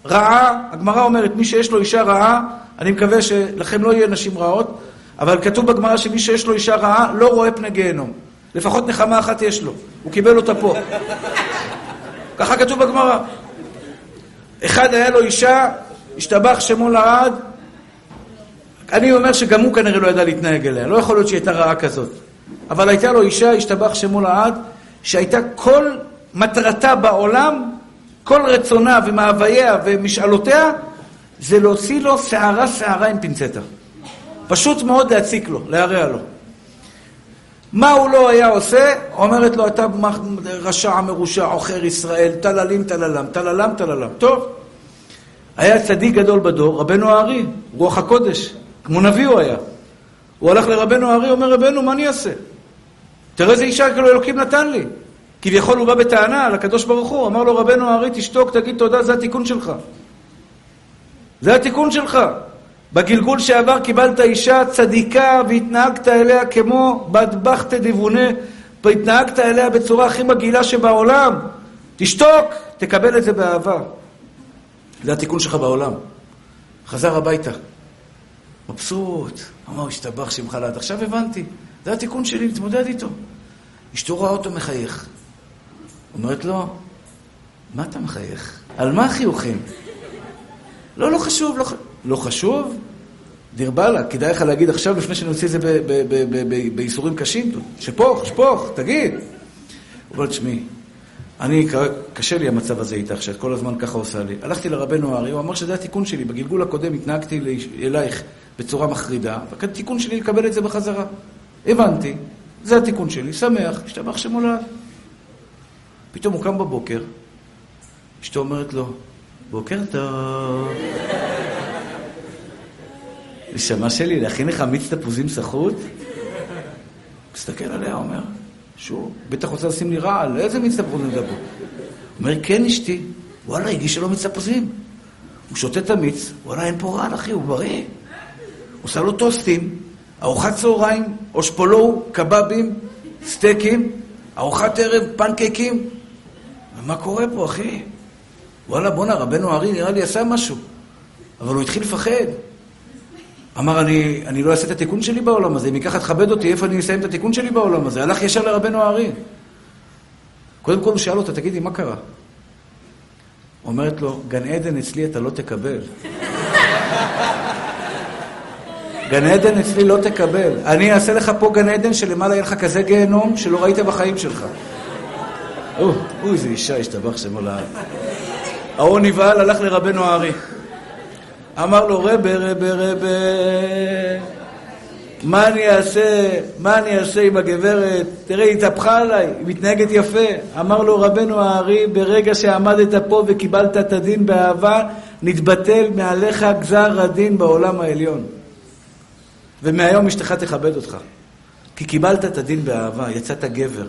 רעה, הגמרא אומרת, מי שיש לו אישה רעה, אני מקווה שלכם לא יהיה נשים רעות, אבל כתוב בגמרא שמי שיש לו אישה רעה לא רואה פני גיהנום. לפחות נחמה אחת יש לו, הוא קיבל אותה פה. ככה כתוב בגמרא. אחד היה לו אישה, השתבח שמו לעד, אני אומר שגם הוא כנראה לא ידע להתנהג אליה, לא יכול להיות שהיא הייתה רעה כזאת. אבל הייתה לו אישה, השתבח שמו לעד, שהייתה כל מטרתה בעולם, כל רצונה ומאווייה ומשאלותיה, זה להוציא לו שערה שערה עם פינצטה. פשוט מאוד להציק לו, להרע לו. מה הוא לא היה עושה? אומרת לו, אתה רשע, מרושע, עוכר ישראל, טללים, טללם, טללם, טללם. טוב. היה צדיק גדול בדור, רבנו הארי, רוח הקודש. כמו נביא הוא היה. הוא הלך לרבנו הארי, אומר, רבנו, מה אני אעשה? תראה איזה אישה כאילו אלוקים נתן לי. כביכול הוא בא בטענה לקדוש ברוך הוא, אמר לו רבנו הארי, תשתוק, תגיד תודה, זה התיקון שלך. זה התיקון שלך. בגלגול שעבר קיבלת אישה צדיקה והתנהגת אליה כמו בדבחת דבונה, והתנהגת אליה בצורה הכי מגעילה שבעולם. תשתוק, תקבל את זה באהבה. זה התיקון שלך בעולם. חזר הביתה. מבסוט, אמר, השתבח שמך לעד. עכשיו הבנתי, זה התיקון שלי, להתמודד איתו. אשתו רואה אותו מחייך. אומרת לו, מה אתה מחייך? על מה החיוכים? לא, לא חשוב, לא, לא חשוב. דיר באללה, כדאי לך להגיד עכשיו, לפני שאני אוציא את זה בייסורים קשים, שפוך, שפוך, תגיד. הוא אומר, תשמעי, אני, קשה לי המצב הזה איתך, שאת כל הזמן ככה עושה לי. הלכתי לרבנו הארי, הוא אמר שזה התיקון שלי. בגלגול הקודם התנהגתי אלייך בצורה מחרידה, והתיקון שלי לקבל את זה בחזרה. הבנתי, זה התיקון שלי, שמח, השתבח שמולד. פתאום הוא קם בבוקר, אשתו אומרת לו, בוקר טוב. נשמה שלי, להכין לך מיץ תפוזים סחוט? מסתכל עליה, אומר, שוב, בטח רוצה לשים לי רעל, איזה מיץ תפוזים זה פה? אומר, כן אשתי, וואלה, הגישה לו מיץ תפוזים. הוא שותה את המיץ, וואלה, אין פה רעל, אחי, הוא בריא. עושה לו טוסטים, ארוחת צהריים, אושפולו, קבבים, סטייקים, ארוחת ערב, פנקייקים. מה קורה פה, אחי? וואלה, בואנה, רבנו הארי נראה לי עשה משהו. אבל הוא התחיל לפחד. אמר, אני, אני לא אעשה את התיקון שלי בעולם הזה, אם ייקח תכבד אותי, איפה אני אסיים את התיקון שלי בעולם הזה? הלך ישר לרבנו הארי. קודם כל הוא שאל אותה, תגידי, מה קרה? אומרת לו, גן עדן אצלי אתה לא תקבל. גן עדן אצלי לא תקבל. אני אעשה לך פה גן עדן שלמעלה יהיה לך כזה גיהנום שלא ראית בחיים שלך. אוי, איזה אישה השתבח שמו לעד. ההוא נבהל, הלך לרבנו הארי. אמר לו, רבה, רבה, רבה, מה אני אעשה, מה אני אעשה עם הגברת? תראה, היא התהפכה עליי, היא מתנהגת יפה. אמר לו רבנו הארי, ברגע שעמדת פה וקיבלת את הדין באהבה, נתבטל מעליך גזר הדין בעולם העליון. ומהיום אשתך תכבד אותך. כי קיבלת את הדין באהבה, יצאת גבר.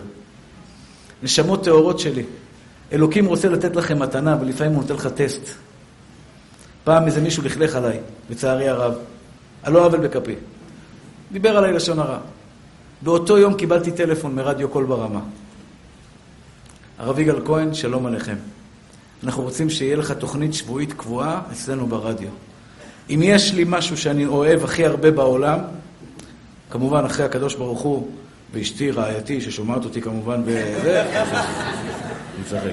נשמות טהורות שלי. אלוקים רוצה לתת לכם מתנה, ולפעמים הוא נותן לך טסט. פעם איזה מישהו לכלך עליי, לצערי הרב, על לא עוול בכפי. דיבר עליי לשון הרע. באותו יום קיבלתי טלפון מרדיו קול ברמה. הרב יגאל כהן, שלום עליכם. אנחנו רוצים שיהיה לך תוכנית שבועית קבועה אצלנו ברדיו. אם יש לי משהו שאני אוהב הכי הרבה בעולם, כמובן אחרי הקדוש ברוך הוא ואשתי, רעייתי, ששומעת אותי כמובן בזה, אני צוחק.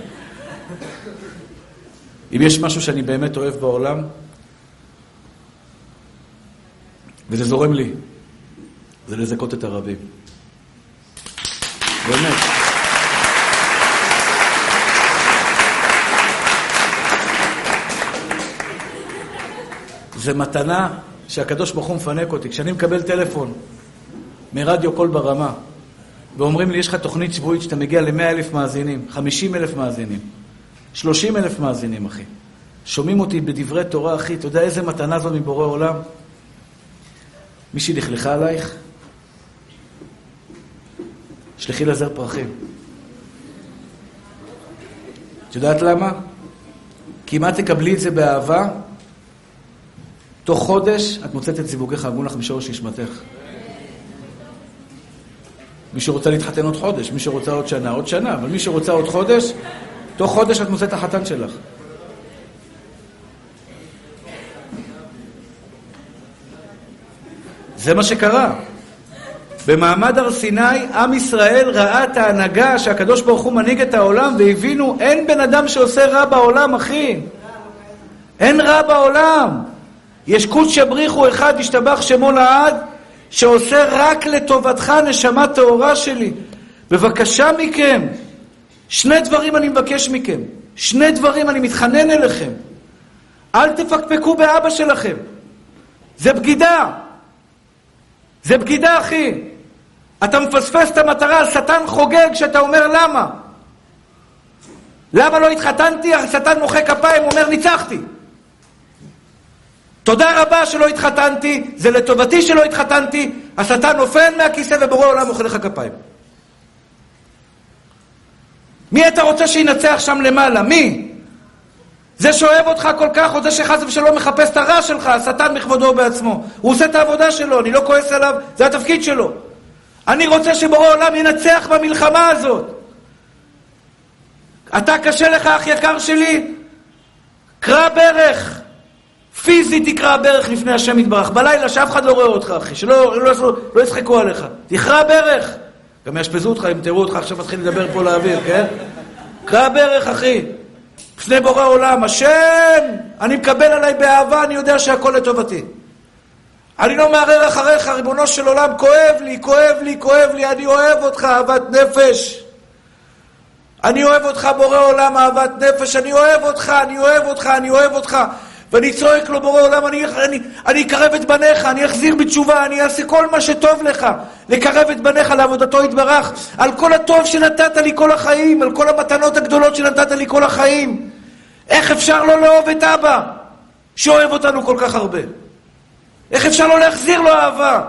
אם יש משהו שאני באמת אוהב בעולם, וזה זורם לי, זה לזכות את הרבים. באמת. זה מתנה שהקדוש ברוך הוא מפנק אותי. כשאני מקבל טלפון מרדיו קול ברמה, ואומרים לי, יש לך תוכנית שבועית שאתה מגיע ל-100 אלף מאזינים, 50 אלף מאזינים. 30 אלף מאזינים, אחי. שומעים אותי בדברי תורה, אחי, אתה יודע איזה מתנה זו מבורא עולם? מישהי לכלכה עלייך? שלחי לזר פרחים. את יודעת למה? כי אם את תקבלי את זה באהבה, תוך חודש את מוצאת את זיווגך הגון לך משורש נשמתך. מי שרוצה להתחתן עוד חודש, מי שרוצה עוד שנה, עוד שנה, אבל מי שרוצה עוד חודש, תוך חודש את מוצאת החתן שלך. זה מה שקרה. במעמד הר סיני, עם ישראל ראה את ההנהגה שהקדוש ברוך הוא מנהיג את העולם והבינו, אין בן אדם שעושה רע בעולם, אחי. אין רע בעולם. יש קודש יבריחו אחד, ישתבח שמו לעד, שעושה רק לטובתך, נשמה טהורה שלי. בבקשה מכם, שני דברים אני מבקש מכם. שני דברים אני מתחנן אליכם. אל תפקפקו באבא שלכם. זה בגידה. זה בגידה, אחי. אתה מפספס את המטרה, השטן חוגג כשאתה אומר למה. למה לא התחתנתי? השטן מוחא כפיים, אומר ניצחתי. תודה רבה שלא התחתנתי, זה לטובתי שלא התחתנתי, השטן נופל מהכיסא ובורא עולם מוחא לך כפיים. מי אתה רוצה שינצח שם למעלה? מי? זה שאוהב אותך כל כך, או זה שחס ושלום מחפש את הרע שלך, השטן מכבודו בעצמו. הוא עושה את העבודה שלו, אני לא כועס עליו, זה התפקיד שלו. אני רוצה שבורא עולם ינצח במלחמה הזאת. אתה קשה לך, אח יקר שלי? קרא ברך. פיזית תקרא ברך לפני השם יתברך. בלילה שאף אחד לא רואה אותך, אחי. שלא לא, לא, לא יצחקו עליך. תקרא ברך. גם יאשפזו אותך אם תראו אותך עכשיו מתחיל לדבר פה לאוויר, כן? קרא ברך, אחי. לפני בורא עולם, השם, אני מקבל עליי באהבה, אני יודע שהכל לטובתי. אני לא מערער אחריך, ריבונו של עולם, כואב לי, כואב לי, כואב לי, אני אוהב אותך, אהבת נפש. אני אוהב אותך, בורא עולם, אהבת נפש, אני אוהב אותך, אני אוהב אותך, אני אוהב אותך. ואני צועק לו, בורא עולם, אני, אני, אני אקרב את בניך, אני אחזיר בתשובה, אני אעשה כל מה שטוב לך, לקרב את בניך לעבודתו יתברך, על כל הטוב שנתת לי כל החיים, על כל המתנות הגדולות שנתת לי כל החיים. איך אפשר לא לאהוב את אבא, שאוהב אותנו כל כך הרבה? איך אפשר לא להחזיר לו אהבה?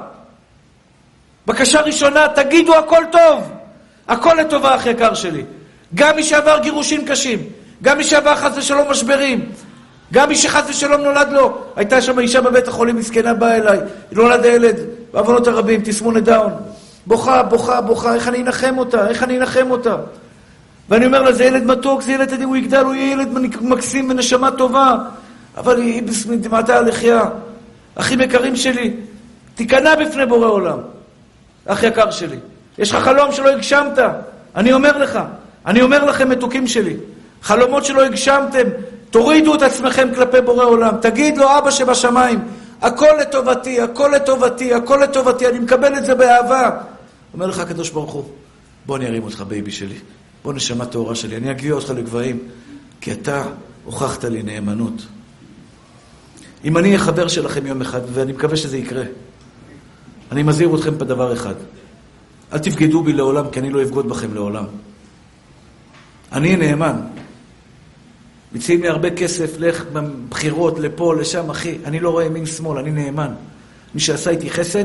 בקשה ראשונה, תגידו הכל טוב, הכל לטובה, אח יקר שלי. גם מי שעבר גירושים קשים, גם מי שעבר חס ושלום משברים, גם מי שחס ושלום נולד לו. הייתה שם אישה בבית החולים, מסכנה, באה אליי, נולד הילד, בעוונות הרבים, תסמונת דאון. בוכה, בוכה, בוכה, איך אני אנחם אותה? איך אני אנחם אותה? ואני אומר לה, זה ילד מתוק, זה ילד, הוא יגדל, הוא יהיה ילד מקסים ונשמה טובה, אבל היא דמעתה הלחייה. אחים יקרים שלי, תיכנע בפני בורא עולם. אח יקר שלי, יש לך חלום שלא הגשמת, אני אומר לך, אני אומר לכם, מתוקים שלי, חלומות שלא הגשמתם, תורידו את עצמכם כלפי בורא עולם, תגיד לו, אבא שבשמיים, הכל לטובתי, הכל לטובתי, הכל לטובתי, אני מקבל את זה באהבה. אומר לך הקדוש ברוך הוא, בוא אני ארים אותך, baby שלי, בוא נשמה טהורה שלי, אני אגביה אותך לגבהים, כי אתה הוכחת לי נאמנות. אם אני אהיה חבר שלכם יום אחד, ואני מקווה שזה יקרה, אני מזהיר אתכם בדבר אחד, אל תבגדו בי לעולם, כי אני לא אבגוד בכם לעולם. אני נאמן. מציעים לי הרבה כסף, לך בבחירות, לפה, לשם, אחי. אני לא רואה ימין שמאל, אני נאמן. מי שעשה איתי חסד,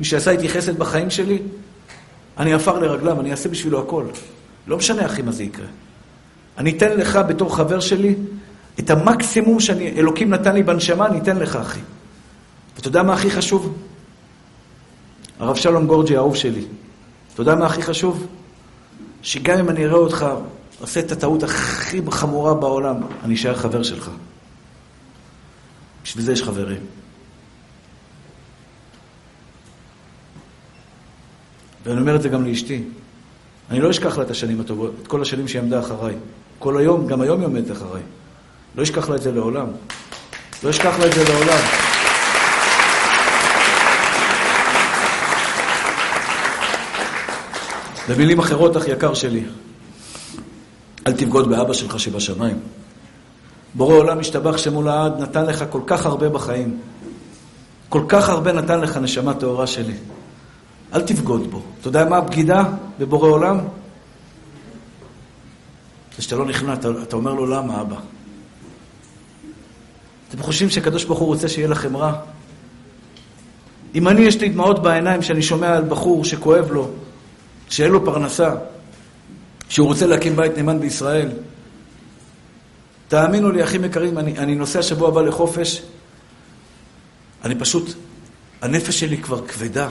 מי שעשה איתי חסד בחיים שלי, אני עפר לרגליו, אני אעשה בשבילו הכל. לא משנה, אחי, מה זה יקרה. אני אתן לך בתור חבר שלי את המקסימום שאלוקים נתן לי בנשמה, אני אתן לך, אחי. ואתה יודע מה הכי חשוב? הרב שלום גורג'י, האהוב שלי. אתה יודע מה הכי חשוב? שגם אם אני אראה אותך עושה את הטעות הכי חמורה בעולם, אני אשאר חבר שלך. בשביל זה יש חברים. ואני אומר את זה גם לאשתי. אני לא אשכח לה את השנים הטובות, את כל השנים שהיא עמדה אחריי. כל היום, גם היום היא עומדת אחריי. לא אשכח לה את זה לעולם. לא אשכח לה את זה לעולם. במילים אחרות, אח יקר שלי, אל תבגוד באבא שלך שבשמיים. בורא עולם השתבח שמו לעד, נתן לך כל כך הרבה בחיים. כל כך הרבה נתן לך נשמה טהורה שלי. אל תבגוד בו. אתה יודע מה הבגידה בבורא עולם? זה שאתה לא נכנע, אתה, אתה אומר לו למה, אבא? אתם חושבים שהקדוש ברוך הוא רוצה שיהיה לכם רע? אם אני, יש לי דמעות בעיניים שאני שומע על בחור שכואב לו, שאין לו פרנסה, שהוא רוצה להקים בית נאמן בישראל. תאמינו לי, אחים יקרים, אני, אני נוסע שבוע הבא לחופש, אני פשוט, הנפש שלי כבר כבדה.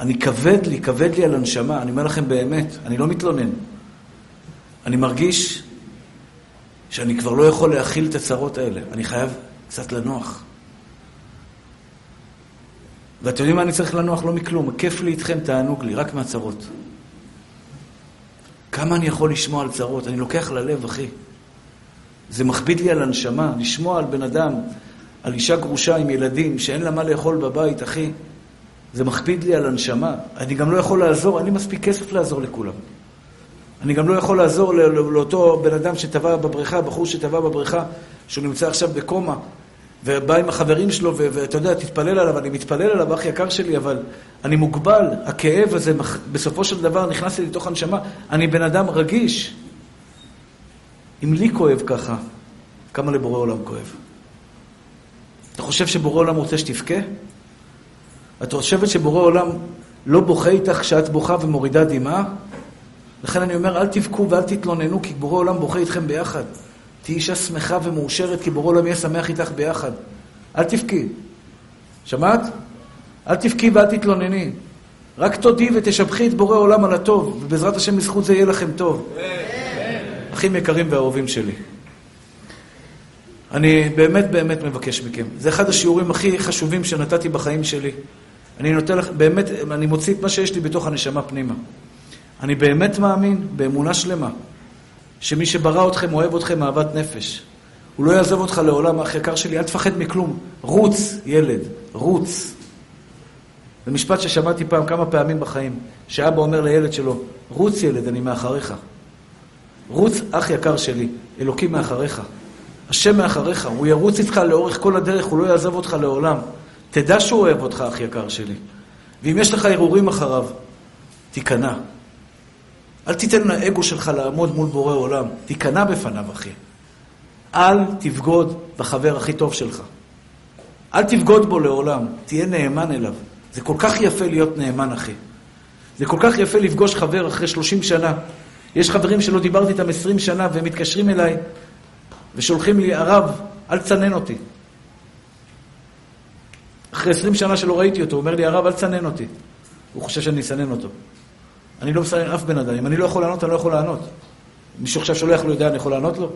אני כבד לי, כבד לי על הנשמה, אני אומר לכם באמת, אני לא מתלונן. אני מרגיש שאני כבר לא יכול להכיל את הצרות האלה, אני חייב קצת לנוח. ואתם יודעים מה אני צריך לנוח? לא מכלום. כיף לי איתכם, תענוג לי, רק מהצרות. כמה אני יכול לשמוע על צרות? אני לוקח ללב, אחי. זה מכביד לי על הנשמה. לשמוע על בן אדם, על אישה גרושה עם ילדים, שאין לה מה לאכול בבית, אחי, זה מכביד לי על הנשמה. אני גם לא יכול לעזור, אין לי מספיק כסף לעזור לכולם. אני גם לא יכול לעזור לאותו בן אדם שטבע בבריכה, בחור שטבע בבריכה, שהוא נמצא עכשיו בקומה. ובא עם החברים שלו, ואתה יודע, תתפלל עליו, אני מתפלל עליו, אח יקר שלי, אבל אני מוגבל, הכאב הזה בסופו של דבר נכנס לי לתוך הנשמה, אני בן אדם רגיש. אם לי כואב ככה, כמה לבורא עולם כואב? אתה חושב שבורא עולם רוצה שתבכה? את חושבת שבורא עולם לא בוכה איתך כשאת בוכה ומורידה דמעה? לכן אני אומר, אל תבכו ואל תתלוננו, כי בורא עולם בוכה איתכם ביחד. תהיי אישה שמחה ומאושרת, כי בורא עולם יהיה שמח איתך ביחד. אל תבכי. שמעת? אל תבכי ואל תתלונני. רק תודי ותשבחי את בורא עולם על הטוב, ובעזרת השם בזכות זה יהיה לכם טוב. אחים יקרים ואהובים שלי. אני באמת באמת מבקש מכם. זה אחד השיעורים הכי חשובים שנתתי בחיים שלי. אני נותן לך, באמת, אני מוציא את מה שיש לי בתוך הנשמה פנימה. אני באמת מאמין, באמונה שלמה, שמי שברא אתכם אוהב אתכם אהבת נפש. הוא לא יעזוב אותך לעולם, אח יקר שלי, אל תפחד מכלום. רוץ, ילד, רוץ. זה משפט ששמעתי פעם כמה פעמים בחיים, שאבא אומר לילד שלו, רוץ ילד, אני מאחריך. רוץ, אח יקר שלי, אלוקים מאחריך. השם מאחריך, הוא ירוץ איתך לאורך כל הדרך, הוא לא יעזוב אותך לעולם. תדע שהוא אוהב אותך, אח יקר שלי. ואם יש לך הרהורים אחריו, תיכנע. אל תיתן לאגו שלך לעמוד מול בורא עולם, תיכנע בפניו, אחי. אל תבגוד בחבר הכי טוב שלך. אל תבגוד בו לעולם, תהיה נאמן אליו. זה כל כך יפה להיות נאמן, אחי. זה כל כך יפה לפגוש חבר אחרי 30 שנה. יש חברים שלא דיברתי איתם 20 שנה והם מתקשרים אליי ושולחים לי, הרב, אל תצנן אותי. אחרי 20 שנה שלא ראיתי אותו, הוא אומר לי, הרב, אל תצנן אותי. הוא חושב שאני אסנן אותו. אני לא מסנן אף בן אדם. אם אני לא יכול לענות, אני לא יכול לענות. מישהו עכשיו שולח לו ידע, אני יכול לענות לו?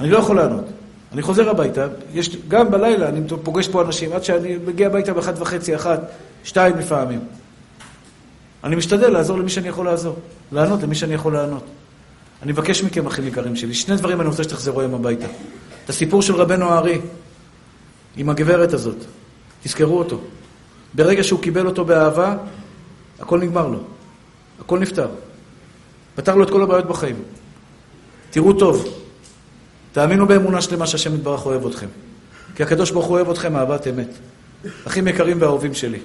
אני לא יכול לענות. אני חוזר הביתה, יש, גם בלילה אני פוגש פה אנשים, עד שאני מגיע הביתה באחת וחצי, אחת, שתיים לפעמים. אני משתדל לעזור למי שאני יכול לעזור, לענות למי שאני יכול לענות. אני מבקש מכם, אחים יקרים שלי, שני דברים אני רוצה שתחזרו היום הביתה. את הסיפור של רבנו הארי, עם הגברת הזאת, תזכרו אותו. ברגע שהוא קיבל אותו באהבה, הכל נגמר לו. הכל נפתר. פתר לו את כל הבעיות בחיים. תראו טוב, תאמינו באמונה שלמה שהשם יתברך אוהב אתכם. כי הקדוש ברוך הוא אוהב אתכם אהבת אמת. אחים יקרים ואהובים שלי,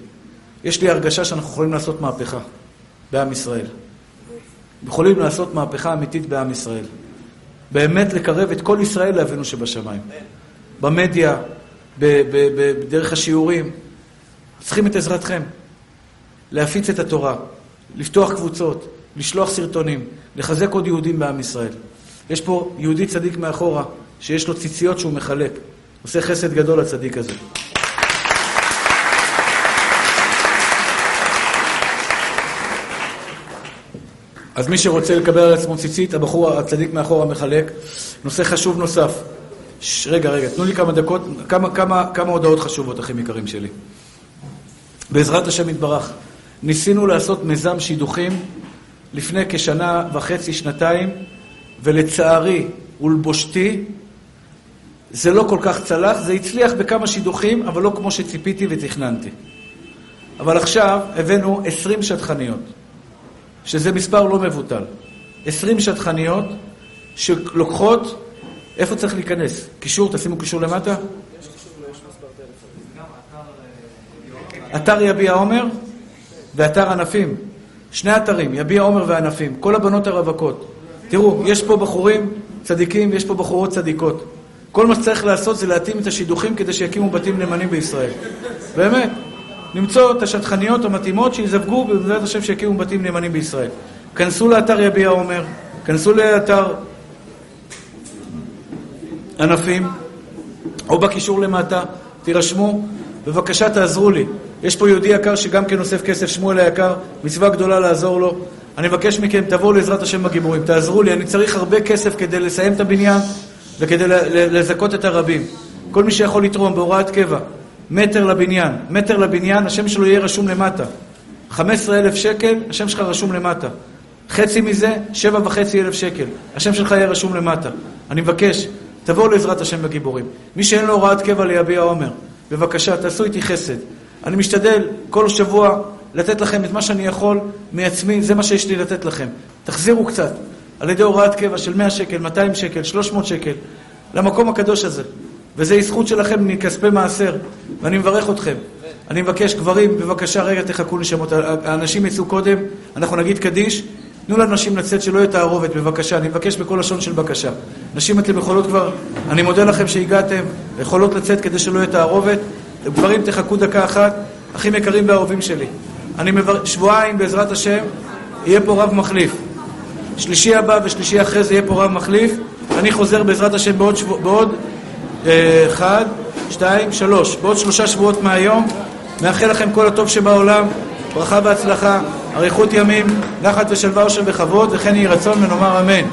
יש לי הרגשה שאנחנו יכולים לעשות מהפכה בעם ישראל. יכולים לעשות מהפכה אמיתית בעם ישראל. באמת לקרב את כל ישראל לאבינו שבשמיים. במדיה, בדרך השיעורים. צריכים את עזרתכם. להפיץ את התורה, לפתוח קבוצות, לשלוח סרטונים, לחזק עוד יהודים בעם ישראל. יש פה יהודי צדיק מאחורה, שיש לו ציציות שהוא מחלק. עושה חסד גדול לצדיק הזה. אז מי שרוצה לקבל על עצמו ציצית, הבחור הצדיק מאחורה מחלק. נושא חשוב נוסף. ש... רגע, רגע, תנו לי כמה דקות, כמה, כמה, כמה הודעות חשובות, אחים יקרים שלי. בעזרת השם יתברך, ניסינו לעשות מיזם שידוכים לפני כשנה וחצי, שנתיים, ולצערי ולבושתי, זה לא כל כך צלח, זה הצליח בכמה שידוכים, אבל לא כמו שציפיתי ותכננתי. אבל עכשיו הבאנו עשרים שטחניות, שזה מספר לא מבוטל. עשרים שטחניות שלוקחות, איפה צריך להיכנס? קישור, תשימו קישור למטה. אתר יביע עומר ואתר ענפים. שני אתרים, יביע עומר וענפים. כל הבנות הרווקות. תראו, יש פה בחורים צדיקים ויש פה בחורות צדיקות. כל מה שצריך לעשות זה להתאים את השידוכים כדי שיקימו בתים נאמנים בישראל. באמת. למצוא את השטחניות המתאימות שיזווגו ובעזרת השם שיקימו בתים נאמנים בישראל. כנסו לאתר יביע עומר, כנסו לאתר ענפים, או בקישור למטה, תירשמו, בבקשה תעזרו לי. יש פה יהודי יקר שגם כן אוסף כסף, שמואל היקר, מצווה גדולה לעזור לו. אני מבקש מכם, תבואו לעזרת השם בגיבורים, תעזרו לי, אני צריך הרבה כסף כדי לסיים את הבניין וכדי לזכות את הרבים. כל מי שיכול לתרום בהוראת קבע, מטר לבניין, מטר לבניין, השם שלו יהיה רשום למטה. 15 אלף שקל, השם שלך רשום למטה. חצי מזה, שבע וחצי אלף שקל. השם שלך יהיה רשום למטה. אני מבקש, תבואו לעזרת השם בגיבורים. מי שאין לו הוראת קבע ליביע עומר, בבקשה, תעשו איתי חסד. אני משתדל כל שבוע לתת לכם את מה שאני יכול מעצמי, זה מה שיש לי לתת לכם. תחזירו קצת, על ידי הוראת קבע של 100 שקל, 200 שקל, 300 שקל, למקום הקדוש הזה. וזו זכות שלכם מכספי מעשר, ואני מברך אתכם. אני מבקש, גברים, בבקשה, רגע תחכו נשמות. האנשים יצאו קודם, אנחנו נגיד קדיש. תנו לנשים לצאת שלא יהיה תערובת, בבקשה. אני מבקש בכל לשון של בקשה. נשים, אתם יכולות כבר, אני מודה לכם שהגעתם, יכולות לצאת כדי שלא יהיה תערובת. גברים, תחכו דקה אחת. אחים יקרים ואהובים שלי. אני מבר... שבועיים, בעזרת השם, יהיה פה רב מחליף. שלישי הבא ושלישי אחרי זה יהיה פה רב מחליף. אני חוזר בעזרת השם בעוד, שבוע, בעוד אה, אחד, שתיים, שלוש. בעוד שלושה שבועות מהיום. מאחל לכם כל הטוב שבעולם, ברכה והצלחה, אריכות ימים, נחת ושלווה אושר וכבוד, וכן יהי רצון ונאמר אמן.